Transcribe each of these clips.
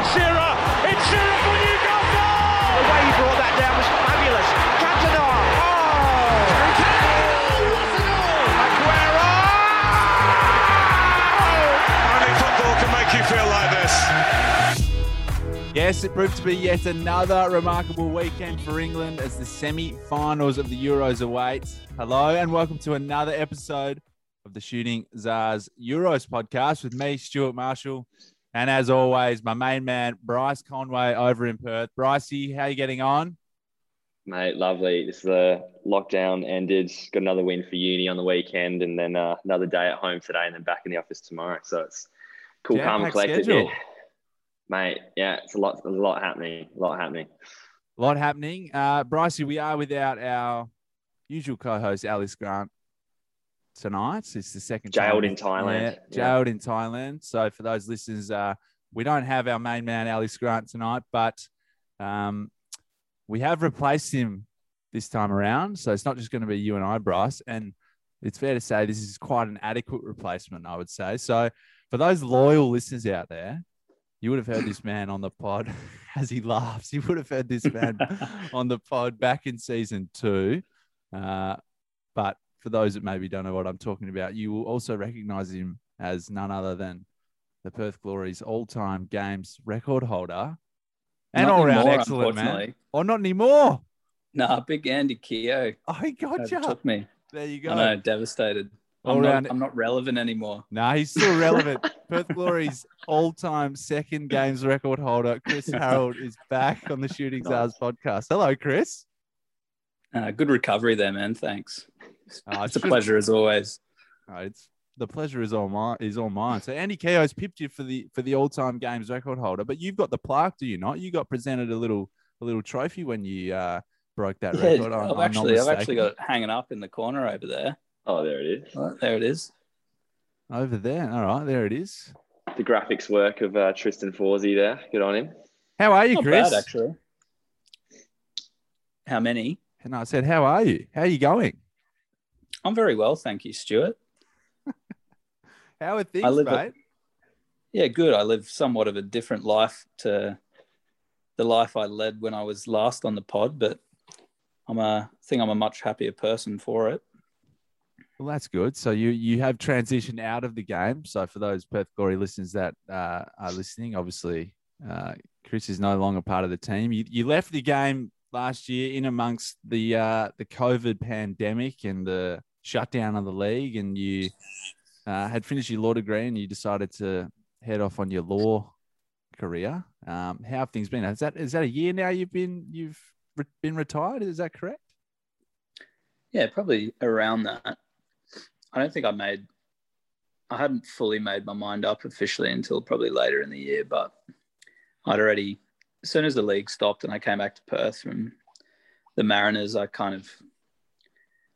Alan Shearer. It's Shearer for Newcastle. The way he brought that down was fabulous. Cantona. Oh! Only football can make you feel like this. Yes, it proved to be yet another remarkable weekend for England as the semi finals of the Euros await. Hello, and welcome to another episode of the Shooting Stars Euros podcast with me, Stuart Marshall. And as always, my main man, Bryce Conway over in Perth. Brycey, how you getting on? Mate, lovely. This is the lockdown ended. Got another win for uni on the weekend, and then uh, another day at home today, and then back in the office tomorrow. So it's cool, calm, and Jam-packed collected. Yeah. Mate, yeah, it's a lot. A lot happening. A lot happening. A lot happening. Uh, Brycey, we are without our usual co host, Alex Grant, tonight. It's the second Jailed we- in Thailand. Yeah, Yeah. jailed in Thailand. So for those listeners, uh, we don't have our main man, Alex Grant, tonight, but um, we have replaced him this time around. So it's not just going to be you and I, Bryce. And it's fair to say this is quite an adequate replacement, I would say. So for those loyal listeners out there, you would have heard this man on the pod as he laughs. You would have heard this man on the pod back in season two. Uh, but for those that maybe don't know what I'm talking about, you will also recognize him as none other than the Perth Glory's all time games record holder and Not all round excellent man. unfortunately. Or not anymore. Nah, big Andy Keogh Oh, he gotcha. overtook me. There you go. I go. know, devastated. All I'm round- not, I'm not relevant anymore. No, he's still relevant. Perth Glory's all-time second games record holder, Chris Harold, is back on the Shooting Stars podcast. Hello, Chris. Uh, good recovery there, man. Thanks. Oh, It's a pleasure as always. Oh, it's the pleasure is all mine. Is all mine. So Andy Keogh's pipped you for the for the all-time games record holder, but you've got the plaque, do you not? You got presented a little a little trophy when you uh, broke that Yeah, record. I'm- I've I'm actually, I've actually got it hanging up in the corner over there. Oh, there it is. Well, there it is. over there. All right, there it is. The graphics work of uh, Tristan Forsey there. Good on him. How are you, Not Chris? bad, actually. How many? And I said, "How are you? How are you going? I'm very well, thank you, Stuart. How are things, I live mate?" a- Yeah, good. I live somewhat of a different life to the life I led when I was last on the pod, but I'm a I think I'm a much happier person for it. Well, that's good. So you you have transitioned out of the game. So for those Perth Glory listeners that uh, are listening, obviously uh, Chris is no longer part of the team. You, you left the game last year in amongst the uh, the COVID pandemic and the shutdown of the league, and you uh, had finished your law degree and you decided to head off on your law career. Um, how have things been? Is that is that a year now? You've been you've re- been retired. Is that correct? Yeah, probably around that. I don't think I made I hadn't fully made my mind up officially until probably later in the year, but I'd already as soon as the league stopped and I came back to Perth from the Mariners, I kind of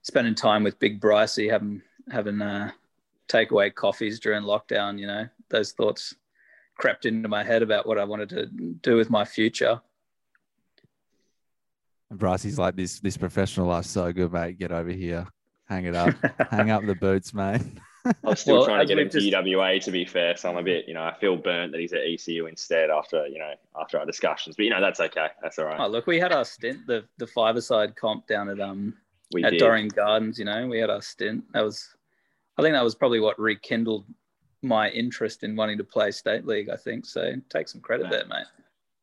spending time with Big Brycey, having having uh, takeaway coffees during lockdown. You know, those thoughts crept into my head about what I wanted to do with my future. And Brycey's like this this professional life's so good, mate. Get over here. Hang it up. Hang up the boots, mate. I'm still Well, trying to get him we've to just- UWA to be fair, so I'm a bit, you know, I feel burnt that he's at ECU instead after, you know, after our discussions. But you know, that's okay. That's all right. Oh, look, we had our stint, the the five side comp down at um we at did. Dorrien Gardens, you know, we had our stint. That was, I think that was probably what rekindled my interest in wanting to play state league. I think so. Take some credit there, mate.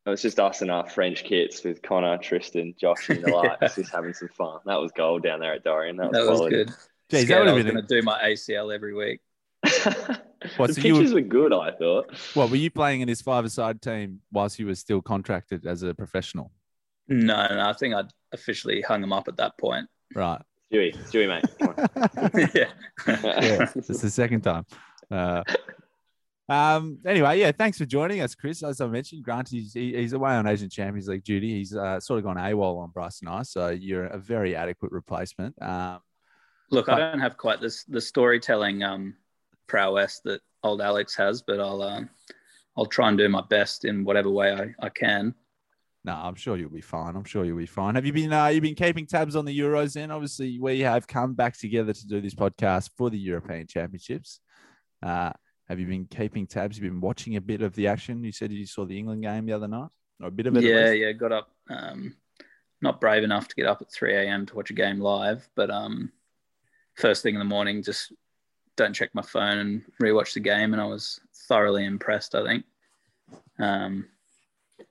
It was just us and our French kits with Connor, Tristan, Josh, and the likes, just having some fun. That was gold down there at Dorrien. That was, That was good. Geez, that Scared would I have was been going to do my ACL every week. What, the so you were- were good, I thought. What were you playing in his five-a-side team whilst you were still contracted as a professional? No, no, I think I'd officially hung him up at that point. Right. Stewie, Stewie, mate. Yeah. yeah, it's the second time. Uh, um. Anyway, yeah. Thanks for joining us, Chris. As I mentioned, Grant he's, he- he's away on Asian Champions League duty. He's uh, sort of gone AWOL on Bryce and I, so you're a very adequate replacement. Um, Look, I don't have quite this the storytelling um, prowess that old Alex has, but I'll um, I'll try and do my best in whatever way I, I can. No, I'm sure you'll be fine. I'm sure you'll be fine. Have you been uh, you've been keeping tabs on the Euros then? Obviously, we have come back together to do this podcast for the European Championships. Uh, Have you been keeping tabs? You've been watching a bit of the action. You said you saw the England game the other night, or a bit of it. Yeah, yeah. Got up. Um, not brave enough to get up at 3 a.m. to watch a game live, but um, first thing in the morning, just don't check my phone and rewatch the game, and I was thoroughly impressed. I think. Um,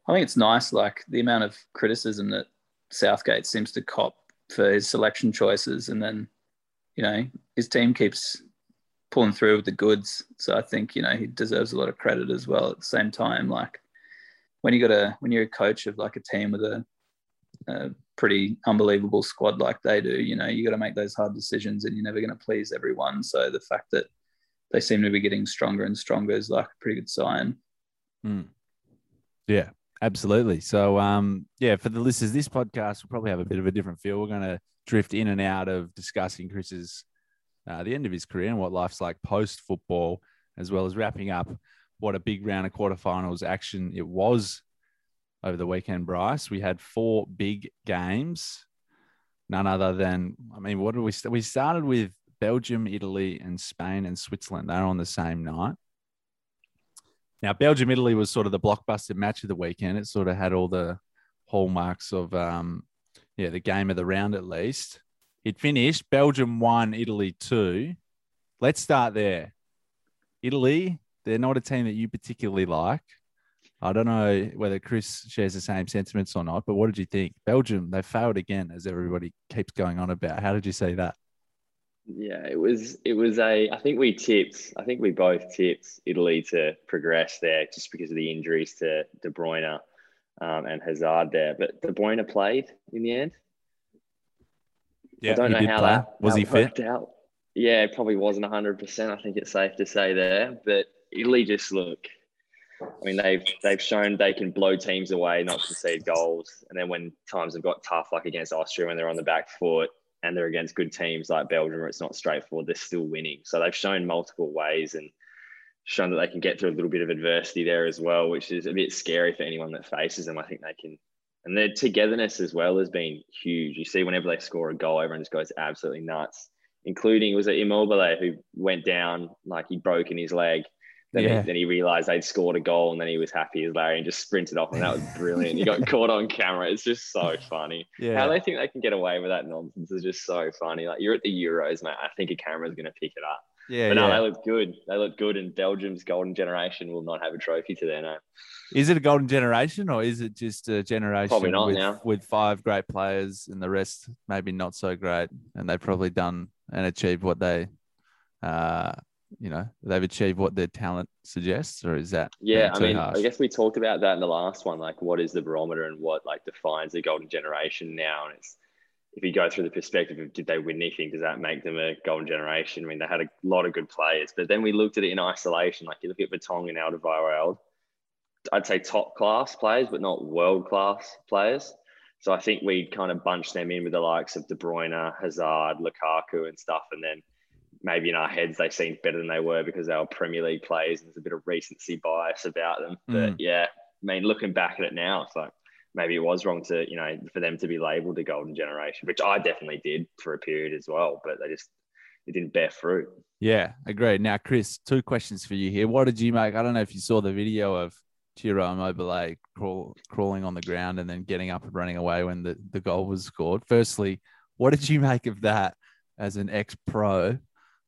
I think it's nice, like the amount of criticism that Southgate seems to cop for his selection choices, and then you know his team keeps pulling through with the goods. So I think you know he deserves a lot of credit as well. At the same time, like when you got a when you're a coach of like a team with a, a pretty unbelievable squad like they do, you know you got to make those hard decisions, and you're never going to please everyone. So the fact that they seem to be getting stronger and stronger is like a pretty good sign. Mm. Yeah, absolutely. So, um, yeah, for the listeners, this podcast will probably have a bit of a different feel. We're going to drift in and out of discussing Chris's uh, the end of his career and what life's like post football, as well as wrapping up what a big round of quarterfinals action it was over the weekend, Bryce. We had four big games, none other than, I mean, what did we st- We started with Belgium, Italy, and Spain and Switzerland. They're on the same night. Now, Belgium Italy was sort of the blockbuster match of the weekend. It sort of had all the hallmarks of, um, yeah, the game of the round at least. It finished Belgium one, Italy two. Let's start there. Italy, they're not a team that you particularly like. I don't know whether Chris shares the same sentiments or not, but what did you think? Belgium, they failed again, as everybody keeps going on about. How did you see that? Yeah, it was it was a I think we tipped I think we both tipped Italy to progress there just because of the injuries to De Bruyne um, and Hazard there. But De Bruyne played in the end. Yeah, I don't know how play. that was how he it fit? Out. Yeah, it probably wasn't hundred percent. I think it's safe to say there, but Italy just look. I mean, they've they've shown they can blow teams away, not concede goals, and then when times have got tough, like against Austria, when they're on the back foot, and they're against good teams like Belgium, where it's not straightforward, they're still winning. So they've shown multiple ways and shown that they can get through a little bit of adversity there as well, which is a bit scary for anyone that faces them. I think they can, and their togetherness as well has been huge. You see, whenever they score a goal, everyone just goes absolutely nuts, including was it Immobile who went down like he'd broken his leg. Then, Yeah. he, then he realized they'd scored a goal and then he was happy as Larry and just sprinted off and that was brilliant. he got caught on camera. It's just so funny. Yeah. How they think they can get away with that nonsense is just so funny. Like you're at the Euros, mate. I think a camera's going to pick it up. yeah, But no, yeah. they look good. They look good, and Belgium's golden generation will not have a trophy to their name. Is it a golden generation or is it just a generation with, with five great players and the rest maybe not so great? And they've probably done and achieved what they, uh, you know, they've achieved what their talent suggests, or is that Yeah, I mean, harsh? I guess we talked about that in the last one. Like, what is the barometer and what like defines the golden generation now? And it's if you go through the perspective of did they win anything, does that make them a golden generation? I mean, they had a lot of good players, but then we looked at it in isolation. Like you look at Vertonghen and Alderweireld, I'd say top class players, but not world class players. So I think we'd kind of bunched them in with the likes of De Bruyne, Hazard, Lukaku, and stuff, and then maybe in our heads they seemed better than they were because they were Premier League players and there's a bit of recency bias about them. But Mm. yeah, I mean, looking back at it now, it's like maybe it was wrong to, you know, for them to be labeled a golden generation, which I definitely did for a period as well, but they just, it didn't bear fruit. Yeah, agreed. Now, Chris, two questions for you here. What did you make? I don't know if you saw the video of Ciro Immobile crawl, crawling on the ground and then getting up and running away when the, the goal was scored. Firstly, what did you make of that as an ex pro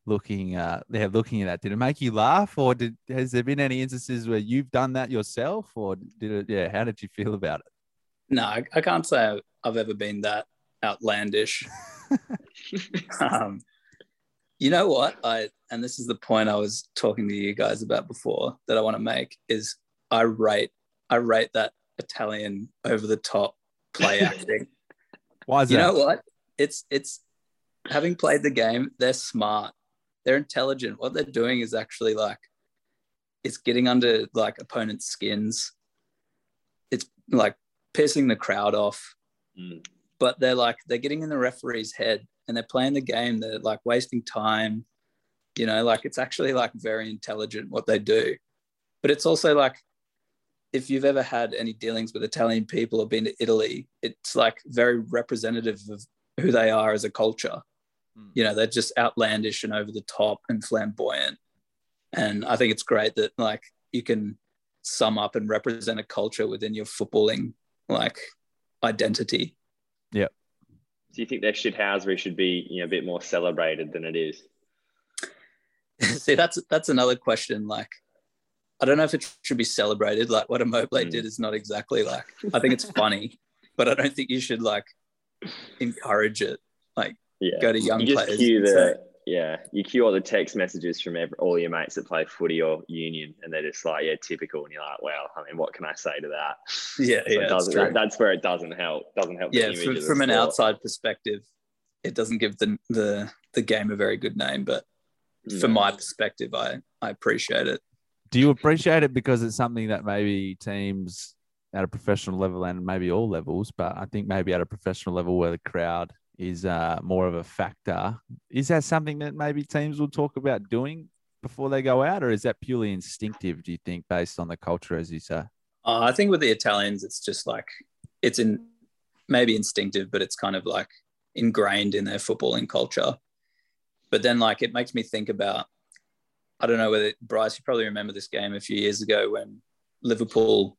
looking uh yeah, looking at that? Did it make you laugh or did has there been any instances where you've done that yourself or did it yeah, how did you feel about it? No, I, I can't say I've ever been that outlandish. um, you know what? I and this is the point I was talking to you guys about before that I want to make is I rate I rate that Italian over the top play acting. Why is it you that? know what? It's it's having played the game, they're smart. They're intelligent. What they're doing is actually like it's getting under like opponents' skins. It's like pissing the crowd off. Mm. But they're like they're getting in the referee's head and they're playing the game. They're like wasting time. You know, like it's actually like very intelligent what they do. But it's also like if you've ever had any dealings with Italian people or been to Italy, it's like very representative of who they are as a culture. Mm. You know, they're just outlandish and over the top and flamboyant. And I think it's great that like you can sum up and represent a culture within your footballing like identity. Yeah. Do you think their shithousery should be you know a bit more celebrated than it is? See, that's that's another question. Like, I don't know if it should be celebrated. Like what Immobile Mm. did is not exactly like. I think it's funny, but I don't think you should like encourage it. Like, Yeah. go to young you just players. cue the say- yeah you cue all the text messages from every, all your mates that play footy or union and they're just like yeah typical and you're like well i mean what can i say to that Yeah, So yeah, that's true. that- that's where it doesn't help doesn't help yeah, image from, from an outside perspective, it doesn't give the the the game a very good name. But from my perspective, I I appreciate it. Do you appreciate it because it's something that maybe teams at a professional level and maybe all levels, but I think maybe at a professional level where the crowd is uh, more of a factor, is that something that maybe teams will talk about doing before they go out, or is that purely instinctive? Do you think, based on the culture, as you say? Uh, I think with the Italians, it's just like it's in maybe instinctive, but it's kind of like ingrained in their footballing culture. But then, like, it makes me think about I don't know whether Bryce, you probably remember this game a few years ago when Liverpool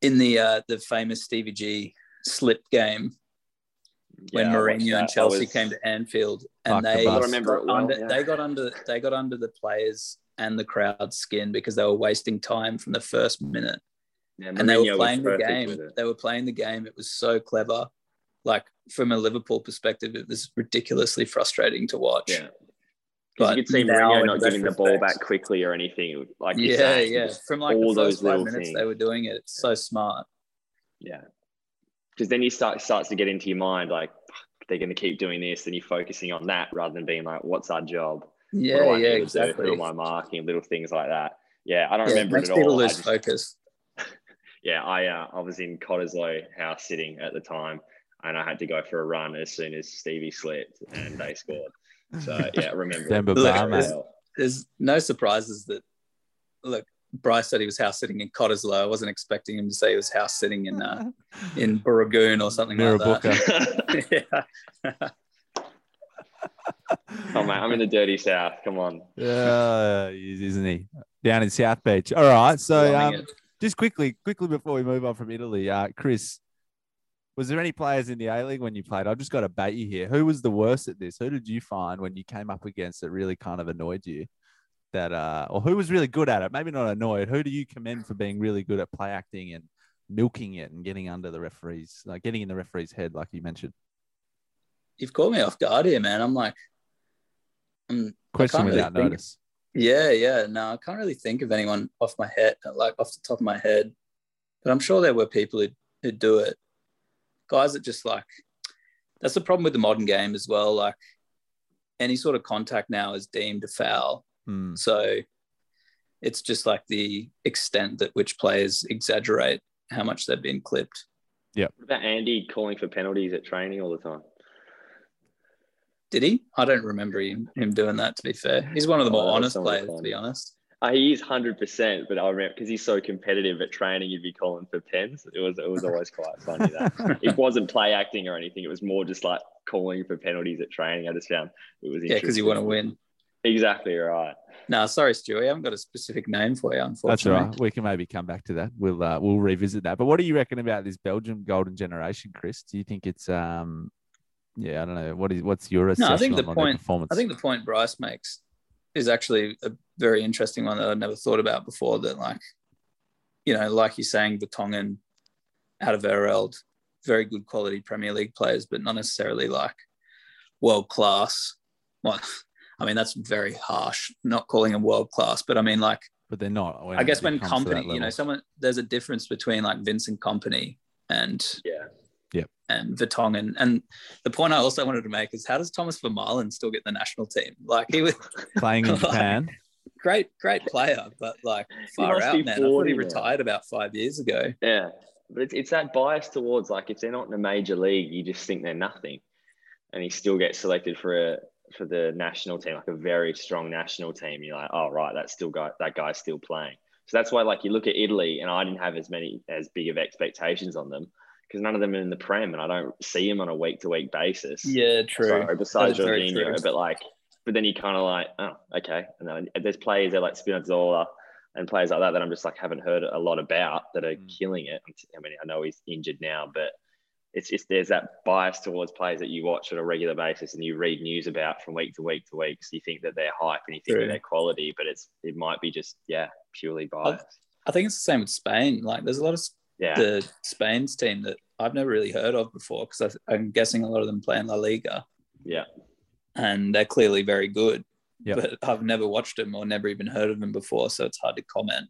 in the uh, the famous Stevie G slip game when Yeah, Mourinho and Chelsea was- came to Anfield and the they bus. I got remember it well, under, yeah. they got under they got under the players and the crowd's skin because they were wasting time from the first minute yeah, and they were playing the game. They were playing the game. It was so clever. Like from a Liverpool perspective, it was ridiculously frustrating to watch. yeah 'Cause But you could see now Mourinho not giving the ball back quickly or anything. Like yeah, yeah. From like all the those first five little minutes things. they were doing it. It's so smart. Yeah. Because then you start starts to get into your mind like they're going to keep doing this, and you're focusing on that rather than being like, "What's our job? Yeah, I yeah, need to do? exactly. Who am I marking? Little things like that." Yeah, I don't Yeah, it remember it makes at people all. I lose just- focus. yeah, I uh, I was in Cottesloe House sitting at the time, and I had to go for a run as soon as Stevie slipped and they scored. So yeah, I remember. it Demba very Ba, mate. well. There's no surprises that look. Bryce said he was house sitting in Cottesloe. I wasn't expecting him to say he was house sitting in uh, in Borogoon or something like Mirrabooka. that. yeah. oh mate, I'm in the dirty south. Come on. Yeah, is, isn't he? Down in South Beach. All right. So, um, just quickly, quickly before we move on from Italy, uh, Chris, was there any players in the A League when you played? I've just got to bait you here. Who was the worst at this? Who did you find when you came up against that really kind of annoyed you? That uh, or who was really good at it? Maybe not annoyed. Who do you commend for being really good at play acting and milking it and getting under the referees, like getting in the referee's head, like you mentioned? You've caught me off guard here, man. I'm like, I'm Question can't really without think- notice. Yeah, yeah. No, I can't really think of anyone off my head, like off the top of my head. But I'm sure there were people who who do it. Guys that just like that's the problem with the modern game as well. Like any sort of contact now is deemed a foul. Hmm. So it's just like the extent that which players exaggerate how much they've been clipped. Yeah. What about Andy calling for penalties at training all the time? Did he? I don't remember him, him doing that, to be fair. He's one of the Oh, more that was honest some of the players, to be honest. Uh, he is hundred percent, but I remember because he's so competitive at training, he'd be calling for pens. It was it was always quite funny that it wasn't play acting or anything. It was more just like calling for penalties at training. I just found it was interesting. Yeah, because you want to win. Exactly right. No, sorry, Stu. I haven't got a specific name for you, unfortunately. That's unfortunately. all right. We can maybe come back to that. We'll uh, we'll revisit that. But what do you reckon about this Belgium golden generation, Chris? Do you think it's um yeah, I don't know. What is what's your No, assessment I think the on their point- performance? I think the point Bryce makes is actually a very interesting one that I'd never thought about before. That, like, you know, like you're saying, Vertonghen, Alderweireld, very good quality Premier League players, but not necessarily like world class. Well, I mean, that's very harsh, not calling them world class, but I mean, like, but they're not. I guess when comes to that company, you know, someone there's a difference between like Vincent Kompany and Yeah. Yeah, and Vertonghen. And the point I also wanted to make is how does Thomas Vermaelen still get the national team? Like he was playing in Like, Japan. great, great player, but like He far must out, be man. I thought 40 he now. retired about five years ago. Yeah, but it's, it's that bias towards like if they're not in a major league, you just think they're nothing, and he still gets selected for a for the national team, like a very strong national team. You're like, oh right, that's still guy that guy's still playing. So that's why, like, you look at Italy, and I didn't have as many as big of expectations on them because none of them are in the Prem, and I don't see them on a week to week basis. Yeah, true. So besides That Jorginho, but like but then you kind of like, oh, okay. And then there's players there like Spinazzola and players like that that I'm just like haven't heard a lot about that are Mm. killing it. I mean, I know he's injured now, but it's just there's that bias towards players that you watch on a regular basis and you read news about from week to week to week. So you think that they're hype and you think True. that they're quality, but it's it might be just yeah purely biased. I think it's the same with Spain. Like, there's a lot of Yeah, the Spain's team that I've never really heard of before because I'm guessing a lot of them play in La Liga yeah, and they're clearly very good. Yep. But I've never watched them or never even heard of them before, so it's hard to comment.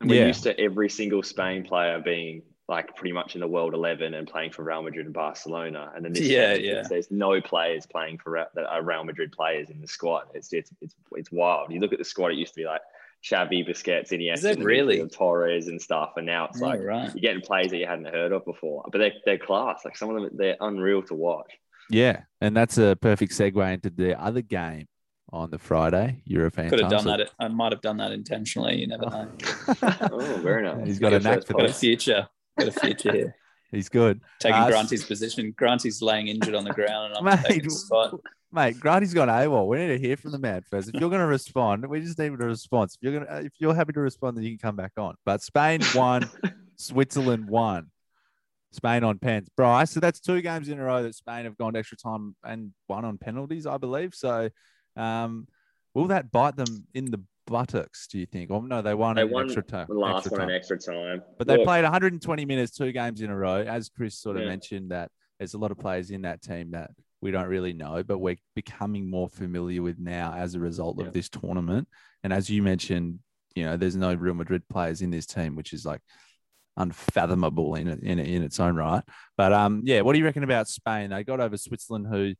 and we're Yeah. used to every single Spain player being like pretty much in the world 11 and playing for Real Madrid and Barcelona. And then this Yeah, game, yeah. there's no players playing for that are Real Madrid players in the squad. It's, it's, it's, it's wild. You look at the squad, it used to be like Xavi, Busquets, Iniesta, Is it in the really? Torres and stuff. And now it's Oh, like right. you're getting players that you hadn't heard of before, but they're, they're class. Like some of them, they're unreal to watch. Yeah, and that's a perfect segue into the other game on the Friday You're a European. Could have done So- that. I might have done that intentionally. You never oh. know. Oh, very nice. He's got a Your knack first for Got a future. Got a future here. He's good, Taking Uh, Granty's position. Granty's laying injured on the ground, and I'm Mate, taking spot. mate. Granty's gone AWOL. We need to hear from the man first. If you're going to respond, we just need a response. If you're going, to if you're happy to respond, then you can come back on. But Spain won, Switzerland won. Spain on pens, Bryce. So that's two games in a row that Spain have gone to extra time and won on penalties, I believe. So, um, will that bite them in the buttocks? Do you think? Or no, they won They won extra time. The last extra one in extra time. But they played 120 minutes, two games in a row. As Chris sort of Yeah. mentioned, that there's a lot of players in that team that we don't really know, but we're becoming more familiar with now as a result Yeah. of this tournament. And as you mentioned, you know, there's no Real Madrid players in this team, which is like unfathomable in in, in its own right. But um, yeah, what do you reckon about Spain? They got over Switzerland, who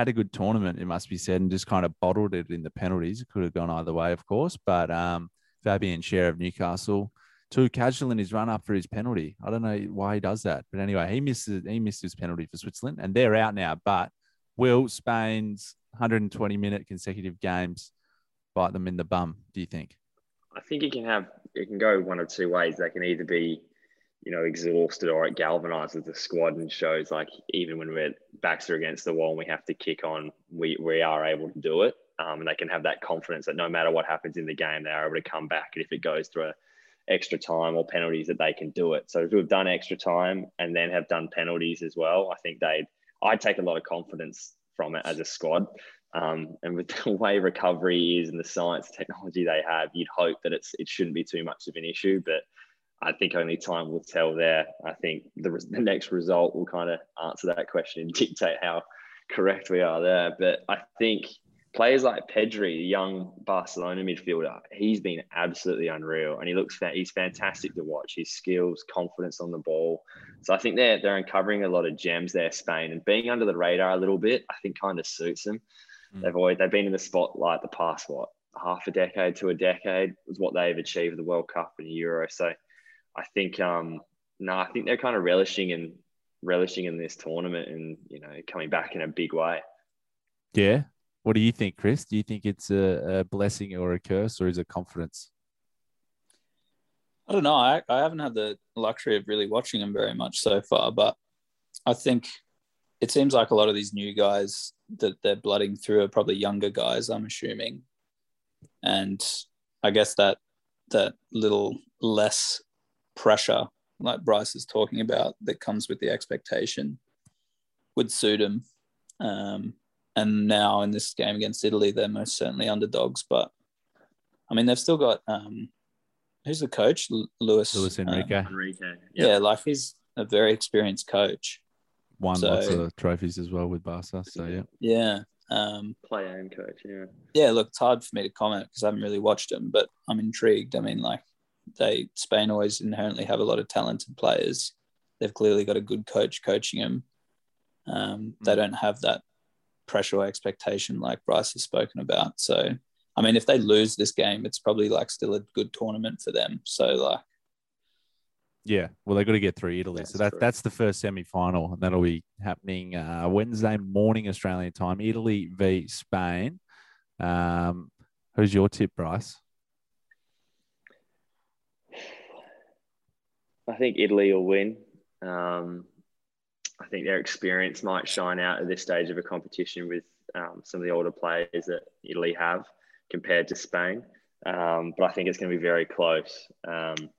had a good tournament, it must be said, and just kind of bottled it in the penalties. It could have gone either way, of course. But um, Fabian Schär of Newcastle, too casual in his run up for his penalty. I don't know why he does that, but anyway, he missed it- he missed his penalty for Switzerland, and they're out now. But will Spain's 120 minute consecutive games bite them in the bum? Do you think? I think it can have it can go one of two ways. They can either be, you know, exhausted or it galvanizes the squad and shows like even when we're backs are against the wall and we have to kick on, we we are able to do it. Um, and they can have that confidence that no matter what happens in the game, they are able to come back. And if it goes through extra time or penalties, that they can do it. So if we've done extra time and then have done penalties as well, I think they'd I'd take a lot of confidence from it as a squad. Um, and with the way recovery is and the science technology they have, you'd hope that it's it shouldn't be too much of an issue. But I think only time will tell there. I think the, the next result will kind of answer that question and dictate how correct we are there. But I think players like Pedri, the young Barcelona midfielder, he's been absolutely unreal, and he looks fa- he's fantastic to watch. His skills, confidence on the ball. So I think they're they're uncovering a lot of gems there, Spain, and being under the radar a little bit. I think kind of suits them. Mm. They've always they've been in the spotlight the past what half a decade to a decade was what they've achieved with the World Cup and Euro. So I think um no, I think they're kind of relishing and relishing in this tournament and you know coming back in a big way. Yeah. What do you think, Chris? Do you think it's a, a blessing or a curse, or is it confidence? I don't know. I, I haven't had the luxury of really watching them very much so far, but I think it seems like a lot of these new guys that they're blooding through are probably younger guys, I'm assuming. And I guess that that little less pressure, like Bryce is talking about, that comes with the expectation would suit him. Um, and now in this game against Italy, they're most certainly underdogs. But I mean, they've still got um, who's the coach? L- Lewis. Luis um, Enrique Enrique. yeah, like he's a very experienced coach. won so- lots of trophies as well with Barca. So yeah, Yeah. Um, player and coach. Yeah. yeah, look, it's hard for me to comment because I haven't really watched him, but I'm intrigued. I mean, like they Spain always inherently have a lot of talented players. They've clearly got a good coach coaching them. Um, they Mm. don't have that pressure or expectation like Bryce has spoken about. So, I mean, if they lose this game, it's probably like still a good tournament for them. So, like, yeah. Well, they've got to get through Italy, so That's that true. that's the first semi final, and that'll be happening uh, Wednesday morning Australian time. Italy v Spain. Um, who's your tip, Bryce? I think Italy will win. Um, I think their experience might shine out at this stage of a competition with um, some of the older players that Italy have compared to Spain. Um, but I think it's going to be very close. Um,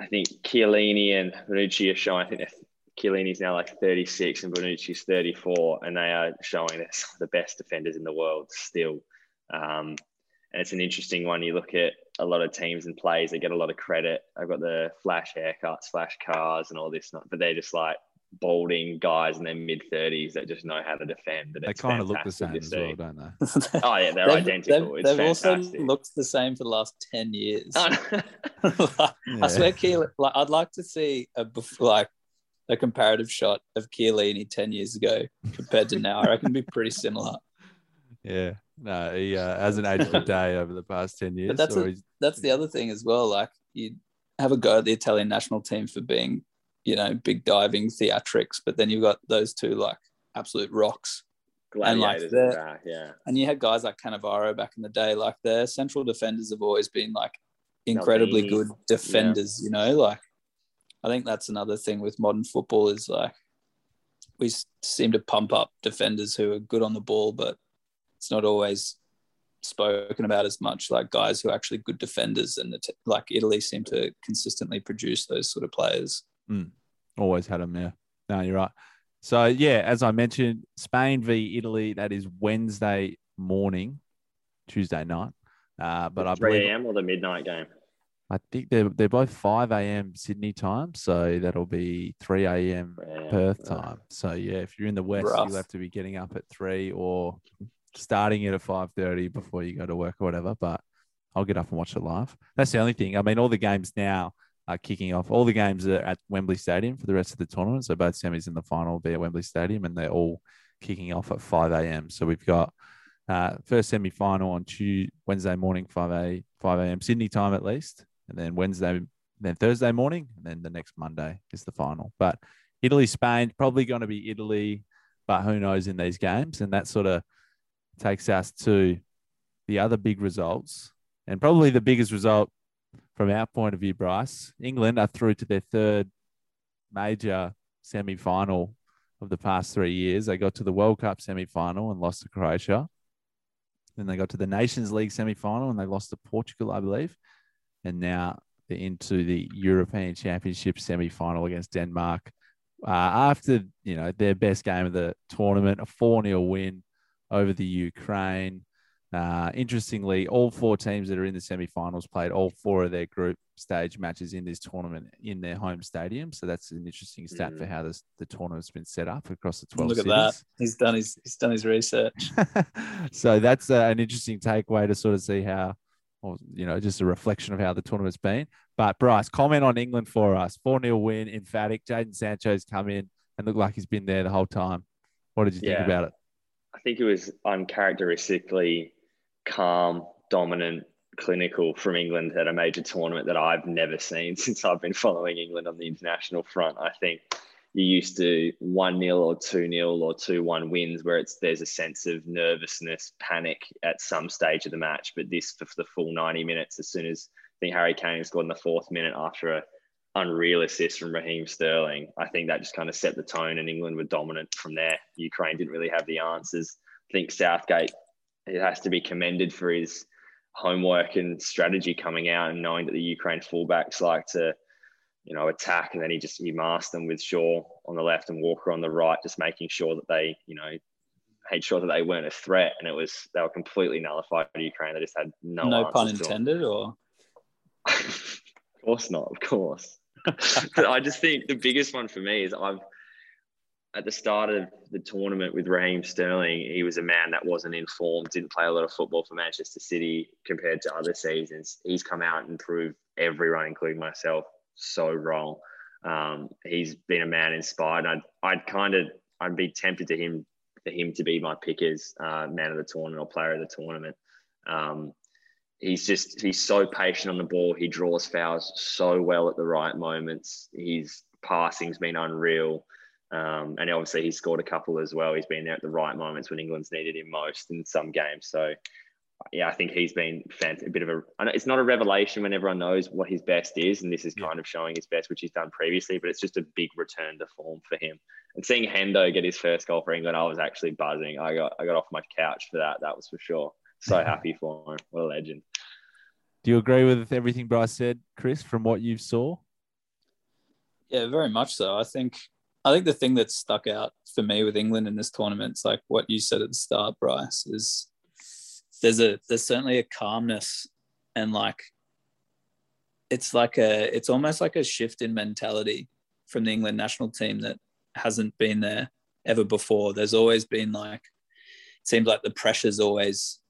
I think Chiellini and Bonucci are showing. I think Chiellini's now like 36 and Bonucci's 34, and they are showing of the best defenders in the world still. Um, and it's an interesting one. You look at a lot of teams and plays, they get a lot of credit. I've got the flash haircuts, flash cars, and all this, but they're just like balding guys in their mid 30s that just know how to defend. they kind of look the same as well, don't they? oh, yeah, they're they've, identical. They've, they've also looked the same for the last 10 years. Oh, like, yeah. I swear, Keelan, like, I'd like to see a like a comparative shot of Chiellini 10 years ago compared to now. I reckon it'd be pretty similar. Yeah. No, he uh, hasn't aged a day over the past 10 years. But that's, a, that's the other thing as well. Like, you have a go at the Italian national team for being you know, big diving theatrics, but then you've got those two like absolute rocks. and like that, yeah. And you had guys like Cannavaro back in the day, like their central defenders have always been like incredibly good defenders, yeah. you know, like I think that's another thing with modern football is like we seem to pump up defenders who are good on the ball, but it's not always spoken about as much like guys who are actually good defenders and like Italy seem to consistently produce those sort of players. Mm. Always had them, yeah. No, you're right. So yeah, as I mentioned, Spain v Italy. That is Wednesday morning, Tuesday night. Uh, but I 3 believe a.m. or the midnight game. I think they're they're both five a.m. Sydney time, so that'll be three a.m. Perth time. So yeah, if you're in the west, Rough. you'll have to be getting up at three or starting it at five thirty before you go to work or whatever. But I'll get up and watch it live. That's the only thing. I mean, all the games now are kicking off. All the games are at Wembley Stadium for the rest of the tournament. So both semis in the final will be at Wembley Stadium, and they're all kicking off at 5 a.m. So we've got uh, first semi final on Tuesday, Wednesday morning, 5 a 5 a.m. Sydney time at least, and then Wednesday, then Thursday morning, and then the next Monday is the final. But Italy, Spain, probably going to be Italy, but who knows in these games, and that sort of takes us to the other big results, and probably the biggest result from our point of view, Bryce, England are through to their third major semi final of the past three years. They got to the World Cup semi final and lost to Croatia. Then they got to the Nations League semi final and they lost to Portugal, I believe. And now they're into the European Championship semi final against Denmark. Uh, after you know their best game of the tournament, a 4 0 win over the Ukraine. Uh, interestingly, all four teams that are in the semi-finals played all four of their group stage matches in this tournament in their home stadium. So that's an interesting stat mm. for how this, the tournament's been set up across the twelve. Look at cities. that! He's done his he's done his research. so that's uh, an interesting takeaway to sort of see how, or, you know, just a reflection of how the tournament's been. But Bryce, comment on England for us. Four 0 win, emphatic. Jadon Sancho's come in and looked like he's been there the whole time. What did you yeah. think about it? I think it was uncharacteristically calm, dominant, clinical from England at a major tournament that I've never seen since I've been following England on the international front. I think you're used to 1 0 or 2 0 or 2 1 wins where it's there's a sense of nervousness, panic at some stage of the match. But this for the full 90 minutes, as soon as I think Harry Kane scored in the fourth minute after a unreal assist from Raheem Sterling, I think that just kind of set the tone and England were dominant from there. Ukraine didn't really have the answers. I think Southgate it has to be commended for his homework and strategy coming out and knowing that the Ukraine fullbacks like to, you know, attack and then he just he masked them with Shaw on the left and Walker on the right, just making sure that they, you know, made sure that they weren't a threat and it was they were completely nullified by Ukraine. They just had no no pun intended or of course not, of course. I just think the biggest one for me is I've at the start of the tournament with Raheem Sterling, he was a man that wasn't informed, didn't play a lot of football for Manchester City compared to other seasons. He's come out and proved everyone, including myself, so wrong. Um, he's been a man inspired. I'd, I'd kind of, I'd be tempted to him for him to be my pick as uh, man of the tournament or player of the tournament. Um, he's just he's so patient on the ball. He draws fouls so well at the right moments. His passing's been unreal. Um, and obviously, he scored a couple as well. He's been there at the right moments when England's needed him most in some games. So yeah, I think he's been a bit of a. It's not a revelation when everyone knows what his best is, and this is kind yeah. of showing his best, which he's done previously. But it's just a big return to form for him. And seeing Hendo get his first goal for England, I was actually buzzing. I got I got off my couch for that. That was for sure. So happy for him. What a legend. Do you agree with everything Bryce said, Chris, from what you saw? Yeah, very much so. I think I think the thing that stuck out for me with England in this tournament is like what you said at the start, Bryce, is there's a there's certainly a calmness and like it's like a it's almost like a shift in mentality from the England national team that hasn't been there ever before. There's always been like it seems like the pressure's always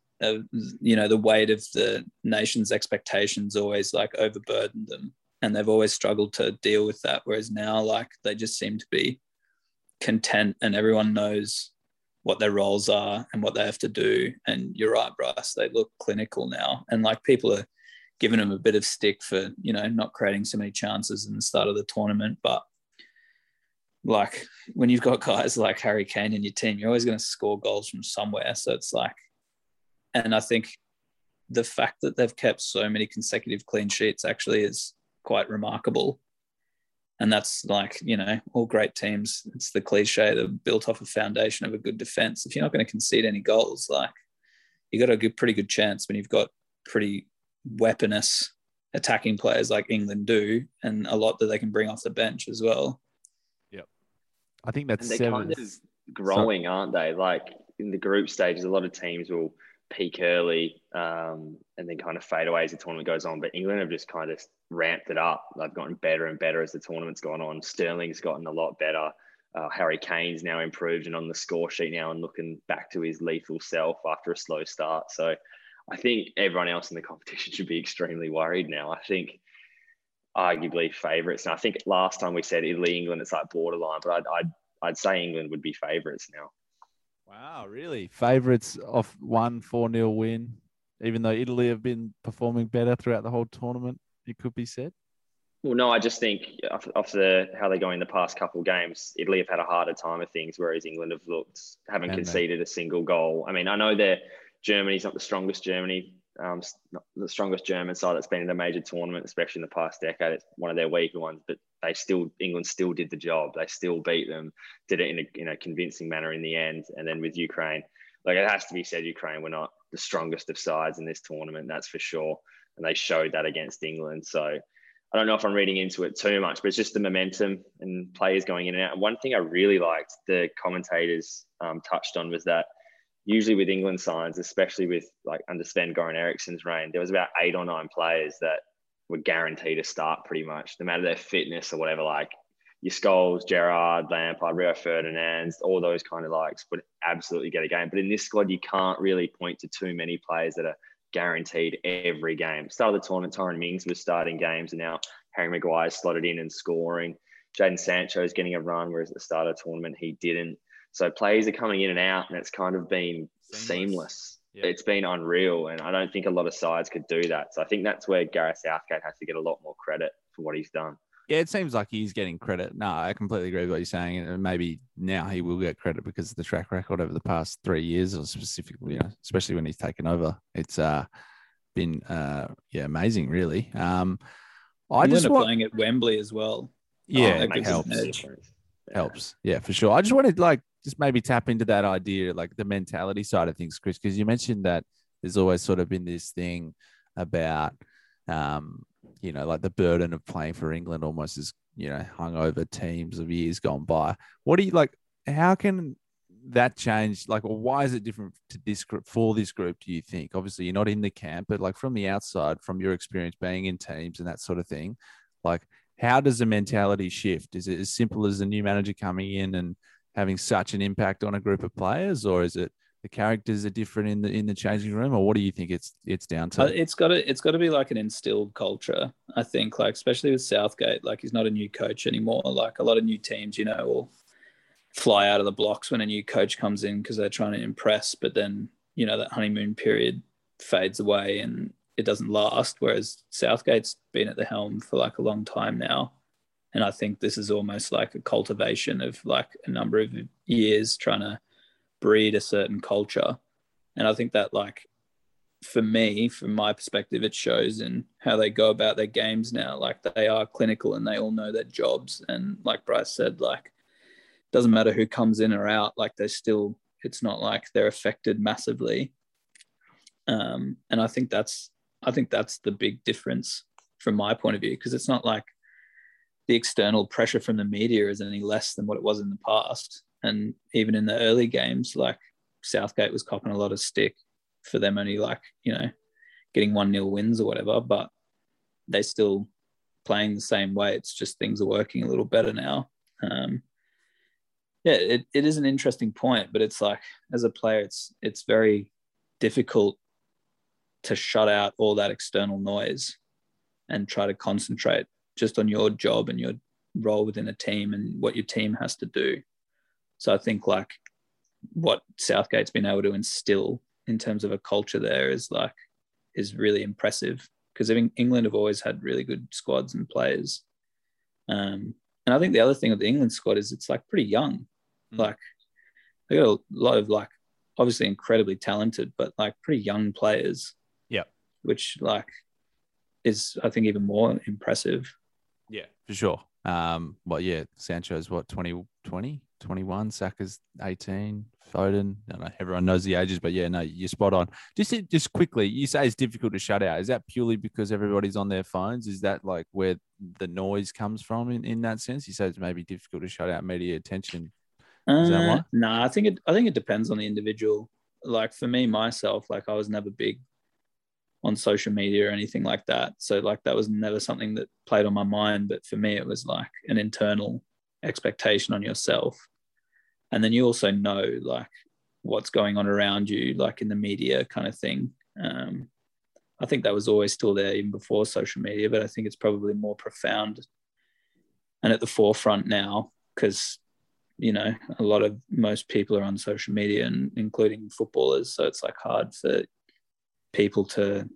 you know the weight of the nation's expectations always like overburdened them and they've always struggled to deal with that whereas now like they just seem to be content and everyone knows what their roles are and what they have to do. And you're right, Bryce, they look clinical now. And like people are giving them a bit of stick for, you know, not creating so many chances in the start of the tournament. But like when you've got guys like Harry Kane in your team, you're always going to score goals from somewhere. So it's like, and I think the fact that they've kept so many consecutive clean sheets actually is quite remarkable. And that's like you know all great teams. It's the cliche that built off a foundation of a good defense. If you're not going to concede any goals like you've got a good pretty good chance when you've got pretty weaponous attacking players like england do and a lot that they can bring off the bench as well. Yep. I think that's and they're seven. kind of growing Sorry. aren't they? Like in the group stages a lot of teams will peak early um, and then kind of fade away as the tournament goes on. But England have just kind of ramped it up. They've gotten better and better as the tournament's gone on. Sterling's gotten a lot better. Uh, Harry Kane's now improved and on the score sheet now and looking back to his lethal self after a slow start. So I think everyone else in the competition should be extremely worried now. I think arguably favourites. And I think last time we said Italy, England, it's like borderline, but I'd, I'd, I'd say England would be favourites now. Wow, really? Favourites off one 4 0 win, even though Italy have been performing better throughout the whole tournament, it could be said? Well, no, I just think off, off the how they're going the past couple of games, Italy have had a harder time of things, whereas England have looked haven't and conceded they... a single goal. I mean, I know that Germany's not the strongest Germany, um, the strongest German side that's been in a major tournament, especially in the past decade. It's one of their weaker ones, but they still England still did the job. They still beat them, did it in a in a convincing manner in the end. And then with Ukraine, like it has to be said, Ukraine were not the strongest of sides in this tournament, that's for sure. And they showed that against England. So I don't know if I'm reading into it too much, but it's just the momentum and players going in and out. One thing I really liked the commentators um, touched on was that usually with England signs, especially with like under Sven Goran Eriksson's reign, there was about eight or nine players that were guaranteed to start pretty much, no matter their fitness or whatever. Like your Scholes, Gerrard, Lampard, Rio Ferdinand, all those kind of likes would absolutely get a game. But in this squad, you can't really point to too many players that are guaranteed every game. Start of the tournament, Tyrone Mings was starting games, and now Harry Maguire slotted in and scoring. Jadon Sancho is getting a run, whereas at the start of the tournament he didn't. So players are coming in and out, and it's kind of been seamless. seamless. Yeah. It's been unreal, and I don't think a lot of sides could do that. So I think that's where Gareth Southgate has to get a lot more credit for what he's done. Yeah, it seems like he's getting credit. No, I completely agree with what you're saying, and maybe now he will get credit because of the track record over the past three years, or specifically, you know, especially when he's taken over. It's uh, been uh, yeah, amazing, really. Um, I just want playing at Wembley as well. Yeah, oh, it helps. Helps, yeah, for sure. I just wanted like just maybe tap into that idea, like the mentality side of things, Chris, because you mentioned that there's always sort of been this thing about, um, you know, like the burden of playing for England almost is, you know, hung over teams of years gone by. What do you like? How can that change? Like, well, why is it different to this group for this group? Do you think? Obviously, you're not in the camp, but like from the outside, from your experience being in teams and that sort of thing, like, how does the mentality shift? Is it as simple as a new manager coming in and having such an impact on a group of players, or is it the characters are different in the in the changing room, or what do you think it's it's down to? Uh, it's got to it's got to be like an instilled culture. I think, like especially with Southgate, like he's not a new coach anymore. Like a lot of new teams, you know, will fly out of the blocks when a new coach comes in because they're trying to impress, but then you know that honeymoon period fades away and it doesn't last. Whereas Southgate's been at the helm for like a long time now and I think this is almost like a cultivation of like a number of years trying to breed a certain culture. And I think that like for me, from my perspective, it shows in how they go about their games now. Like they are clinical and they all know their jobs. And like Bryce said, like doesn't matter who comes in or out, like they're still, it's not like they're affected massively. Um, and I think that's, I think that's the big difference from my point of view, because it's not like the external pressure from the media is any less than what it was in the past. And even in the early games, like Southgate was copping a lot of stick for them only like, you know, getting one nil wins or whatever, but they still playing the same way. It's just things are working a little better now. Um, yeah, it, it is an interesting point, but it's like as a player, it's it's very difficult to shut out all that external noise and try to concentrate just on your job and your role within a team and what your team has to do. So I think like what Southgate's been able to instill in terms of a culture there is like is really impressive because England have always had really good squads and players. Um, and I think the other thing with the England squad is it's like pretty young. Mm. Like they got a lot of like obviously incredibly talented, but like pretty young players. Yeah. Which like is I think even more impressive. Yeah, for sure. Um, well, yeah, Sancho's what 20, 20, 21, Saka's 18, Foden. I know everyone knows the ages, but yeah, no, you're spot on. Just just quickly, you say it's difficult to shut out. Is that purely because everybody's on their phones? Is that like where the noise comes from in, in that sense? You say it's maybe difficult to shut out media attention. Is uh, that why? No, nah, I think it I think it depends on the individual. Like for me myself, like I was never big on social media or anything like that. So like that was never something that played on my mind. But for me, it was like an internal expectation on yourself. And then you also know like what's going on around you, like in the media kind of thing. Um, I think that was always still there even before social media, but I think it's probably more profound and at the forefront now because you know a lot of most people are on social media and including footballers so it's like hard for people to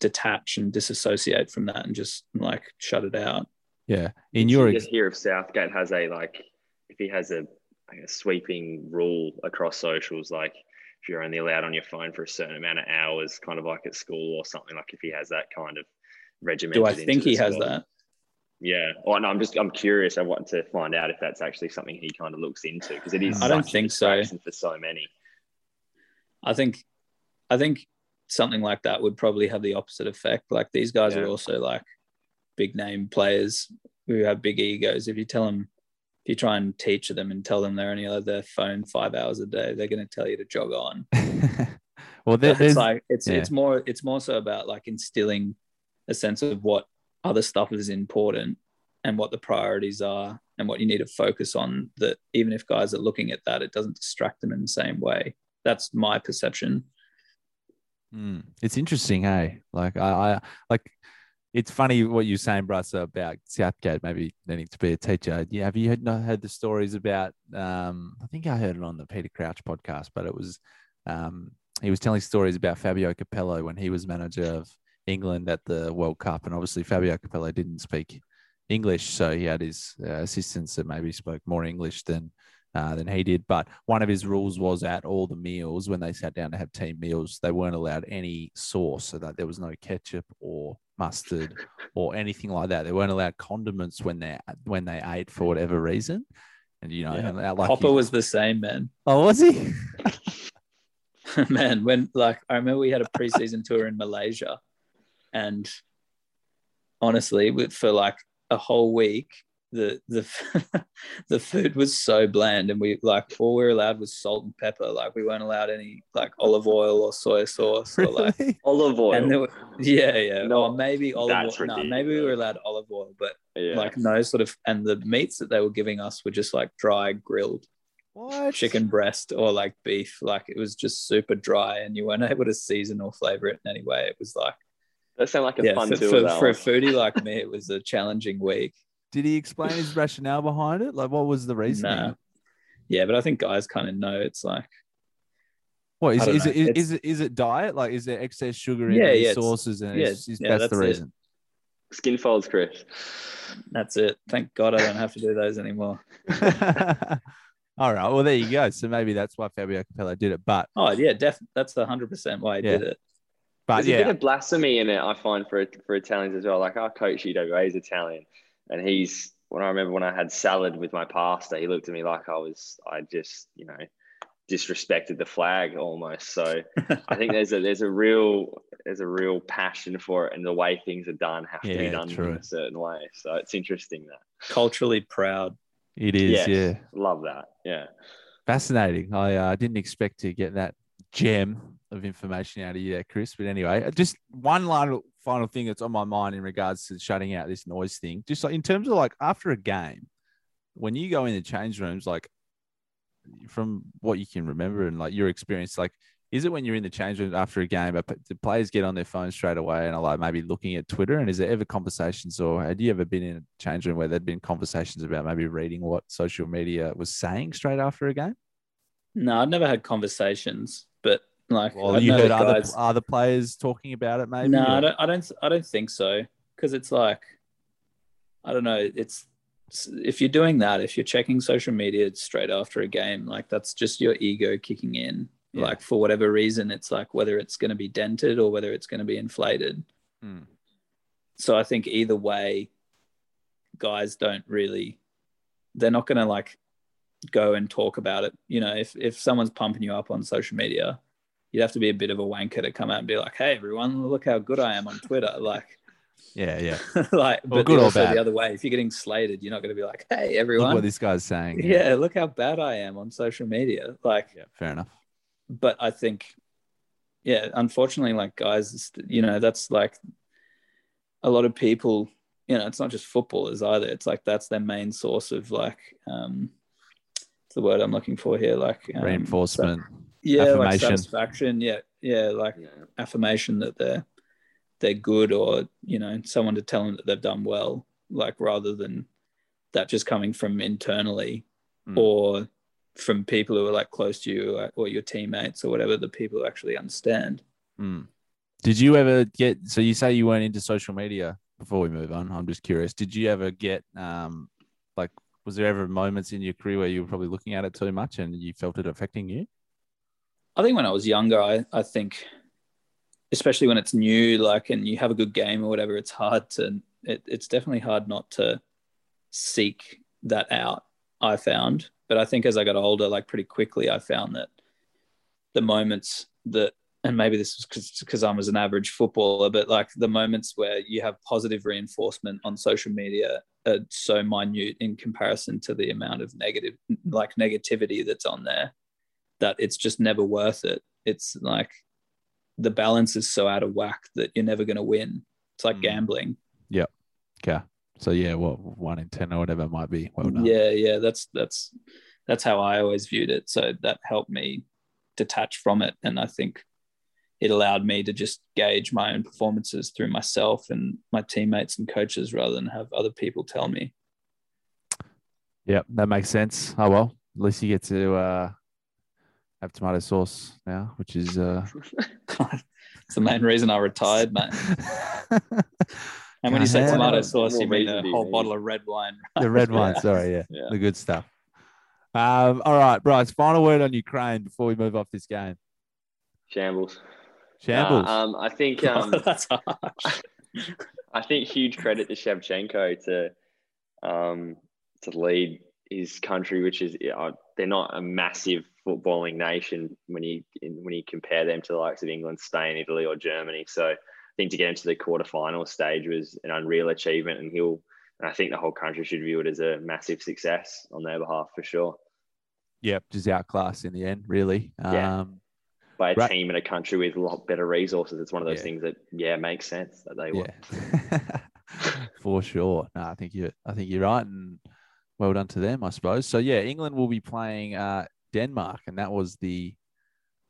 detach and disassociate from that and just like shut it out. Yeah. In your just hear if Southgate has a like if he has a, a sweeping rule across socials, like if you're only allowed on your phone for a certain amount of hours, kind of like at school or something, like if he has that kind of regimen. Do I think he has that? Yeah. Oh no, I'm just I'm curious. I want to find out if that's actually something he kind of looks into because it is. I don't think so. For so many. I think, I think something like that would probably have the opposite effect. Like these guys yeah. are also like big name players who have big egos. If you tell them, if you try and teach them and tell them they're only on their phone five hours a day, they're going to tell you to jog on. well, there, it's like it's yeah. it's more it's more so about like instilling a sense of what other stuff is important and what the priorities are and what you need to focus on. That even if guys are looking at that, it doesn't distract them in the same way. That's my perception. Mm, it's interesting, hey. Like I, I like it's funny what you're saying, Bruce, about Southgate maybe needing to be a teacher. Yeah, have you heard, heard the stories about? Um, I think I heard it on the Peter Crouch podcast, but it was um, he was telling stories about Fabio Capello when he was manager of England at the World Cup, and obviously Fabio Capello didn't speak English, so he had his uh, assistants that maybe spoke more English than uh, than he did. But one of his rules was at all the meals when they sat down to have team meals, they weren't allowed any sauce, so that there was no ketchup or mustard or anything like that. They weren't allowed condiments when they when they ate for whatever reason. And you know, yeah. like Hopper was the same man. Oh, was he? man, when like I remember we had a preseason tour in Malaysia, and honestly, for like a whole week, the the the food was so bland and we like all we were allowed was salt and pepper. Like we weren't allowed any like olive oil or soy sauce or like olive oil. and were, yeah yeah. No or maybe olive oil no maybe we were allowed olive oil but yeah. like no sort of and the meats that they were giving us were just like dry grilled what? chicken breast or like beef. Like it was just super dry and you weren't able to season or flavor it in any way. It was like that sounds like a yeah, fun for, tour for, for a foodie like me it was a challenging week did he explain his rationale behind it? Like, what was the reason? Nah. Yeah, but I think guys kind of know it's like. What is, is it, is, is, it? Is it diet? Like, is there excess sugar in yeah, yeah, sauces? And yeah, it's, it's, yeah, that's, that's, the reason. It. Skin folds, Chris. That's it. Thank God I don't have to do those anymore. All right. Well, there you go. So maybe that's why Fabio Capello did it. But oh yeah, definitely. That's hundred percent why he yeah. did it. But There's a bit of blasphemy in it, I find, for for Italians as well. Like our coach UWA is Italian, and he's when I remember when I had salad with my pasta, he looked at me like I was I just you know disrespected the flag almost. So I think there's a there's a real there's a real passion for it, and the way things are done have to be done true. in a certain way. So it's interesting that. Culturally proud. it is. Yes, Yeah, love that. Yeah. fascinating. I uh, didn't expect to get that gem of information out of you there, Chris. But anyway, just one final thing that's on my mind in regards to shutting out this noise thing. Just like in terms of like after a game, when you go in the change rooms, like from what you can remember and like your experience, like is it when you're in the change room after a game, the players get on their phone straight away and are like maybe looking at Twitter? And is there ever conversations, or had you ever been in a change room where there'd been conversations about maybe reading what social media was saying straight after a game? No, I've never had conversations, like Well, you heard other guys- other players talking about it, maybe. No, or- I don't. I don't. I don't think so. Because it's like, I don't know. It's if you're doing that, if you're checking social media straight after a game, like that's just your ego kicking in. Yeah. Like for whatever reason, it's like whether it's going to be dented or whether it's going to be inflated. Hmm. So I think either way, guys don't really. They're not going to like go and talk about it. You know, if if someone's pumping you up on social media, you'd have to be a bit of a wanker to come out and be like, "Hey, everyone, look how good I am on Twitter." Like, Yeah, yeah. like, Or but good or bad. the other way. If you're getting slated, you're not going to be like, "Hey, Look everyone, what this guy's saying. yeah, look how bad I am on social media." Like, yeah, fair enough. but I think, yeah, unfortunately, like guys, you know, that's like a lot of people. You know, it's not just footballers either. It's like that's their main source of like, um, what's the word I'm looking for here? Like um, Reinforcement. Yeah, like satisfaction. Yeah, yeah, like Yeah. affirmation that they're they're good, or you know, someone to tell them that they've done well. Like rather than that just coming from internally Mm. or from people who are like close to you or, or your teammates or whatever, the people who actually understand. Mm. Did you ever get? So you say you weren't into social media. Before we move on, I'm just curious. Did you ever get um, like, was there ever moments in your career where you were probably looking at it too much and you felt it affecting you? I think when I was younger, I, I think, especially when it's new, like, and you have a good game or whatever, it's hard to, it, it's definitely hard not to seek that out. I found, but I think as I got older, like pretty quickly, I found that the moments that, and maybe this was because I was an average footballer, but like the moments where you have positive reinforcement on social media are so minute in comparison to the amount of negative, like negativity that's on there that it's just never worth it. It's like the balance is so out of whack that you're never going to win. It's like Mm. gambling. Yeah. Okay. So yeah, what one in ten or whatever it might be. Well done. Yeah, yeah, that's that's that's how I always viewed it. So that helped me detach from it, and I think it allowed me to just gauge my own performances through myself and my teammates and coaches rather than have other people tell me. Yep, that makes sense. Oh well, at least you get to uh, have tomato sauce now, which is uh, it's the main reason I retired, mate. And when you say tomato sauce, you mean reason a whole bottle of red wine. the red one. Sorry, yeah, Yeah. the good stuff. Um, all right, Bryce. Final word on Ukraine before we move off this game. Shambles. Shambles. Nah, um, I think um, That's harsh. I think huge credit to Shevchenko to um, to lead his country, which is uh, they're not a massive footballing nation when you when you compare them to the likes of England, Spain, Italy, or Germany. So I think to get into the quarterfinal stage was an unreal achievement, and he'll and I think the whole country should view it as a massive success on their behalf for sure. yep, just outclassed in the end, really. Yeah. Um, By a Right. team and a country with a lot better resources, it's one of those Yeah. things that yeah makes sense that they were. for sure. No, I think you, I think you're right, and well done to them, I suppose. So yeah, England will be playing uh, Denmark, and that was the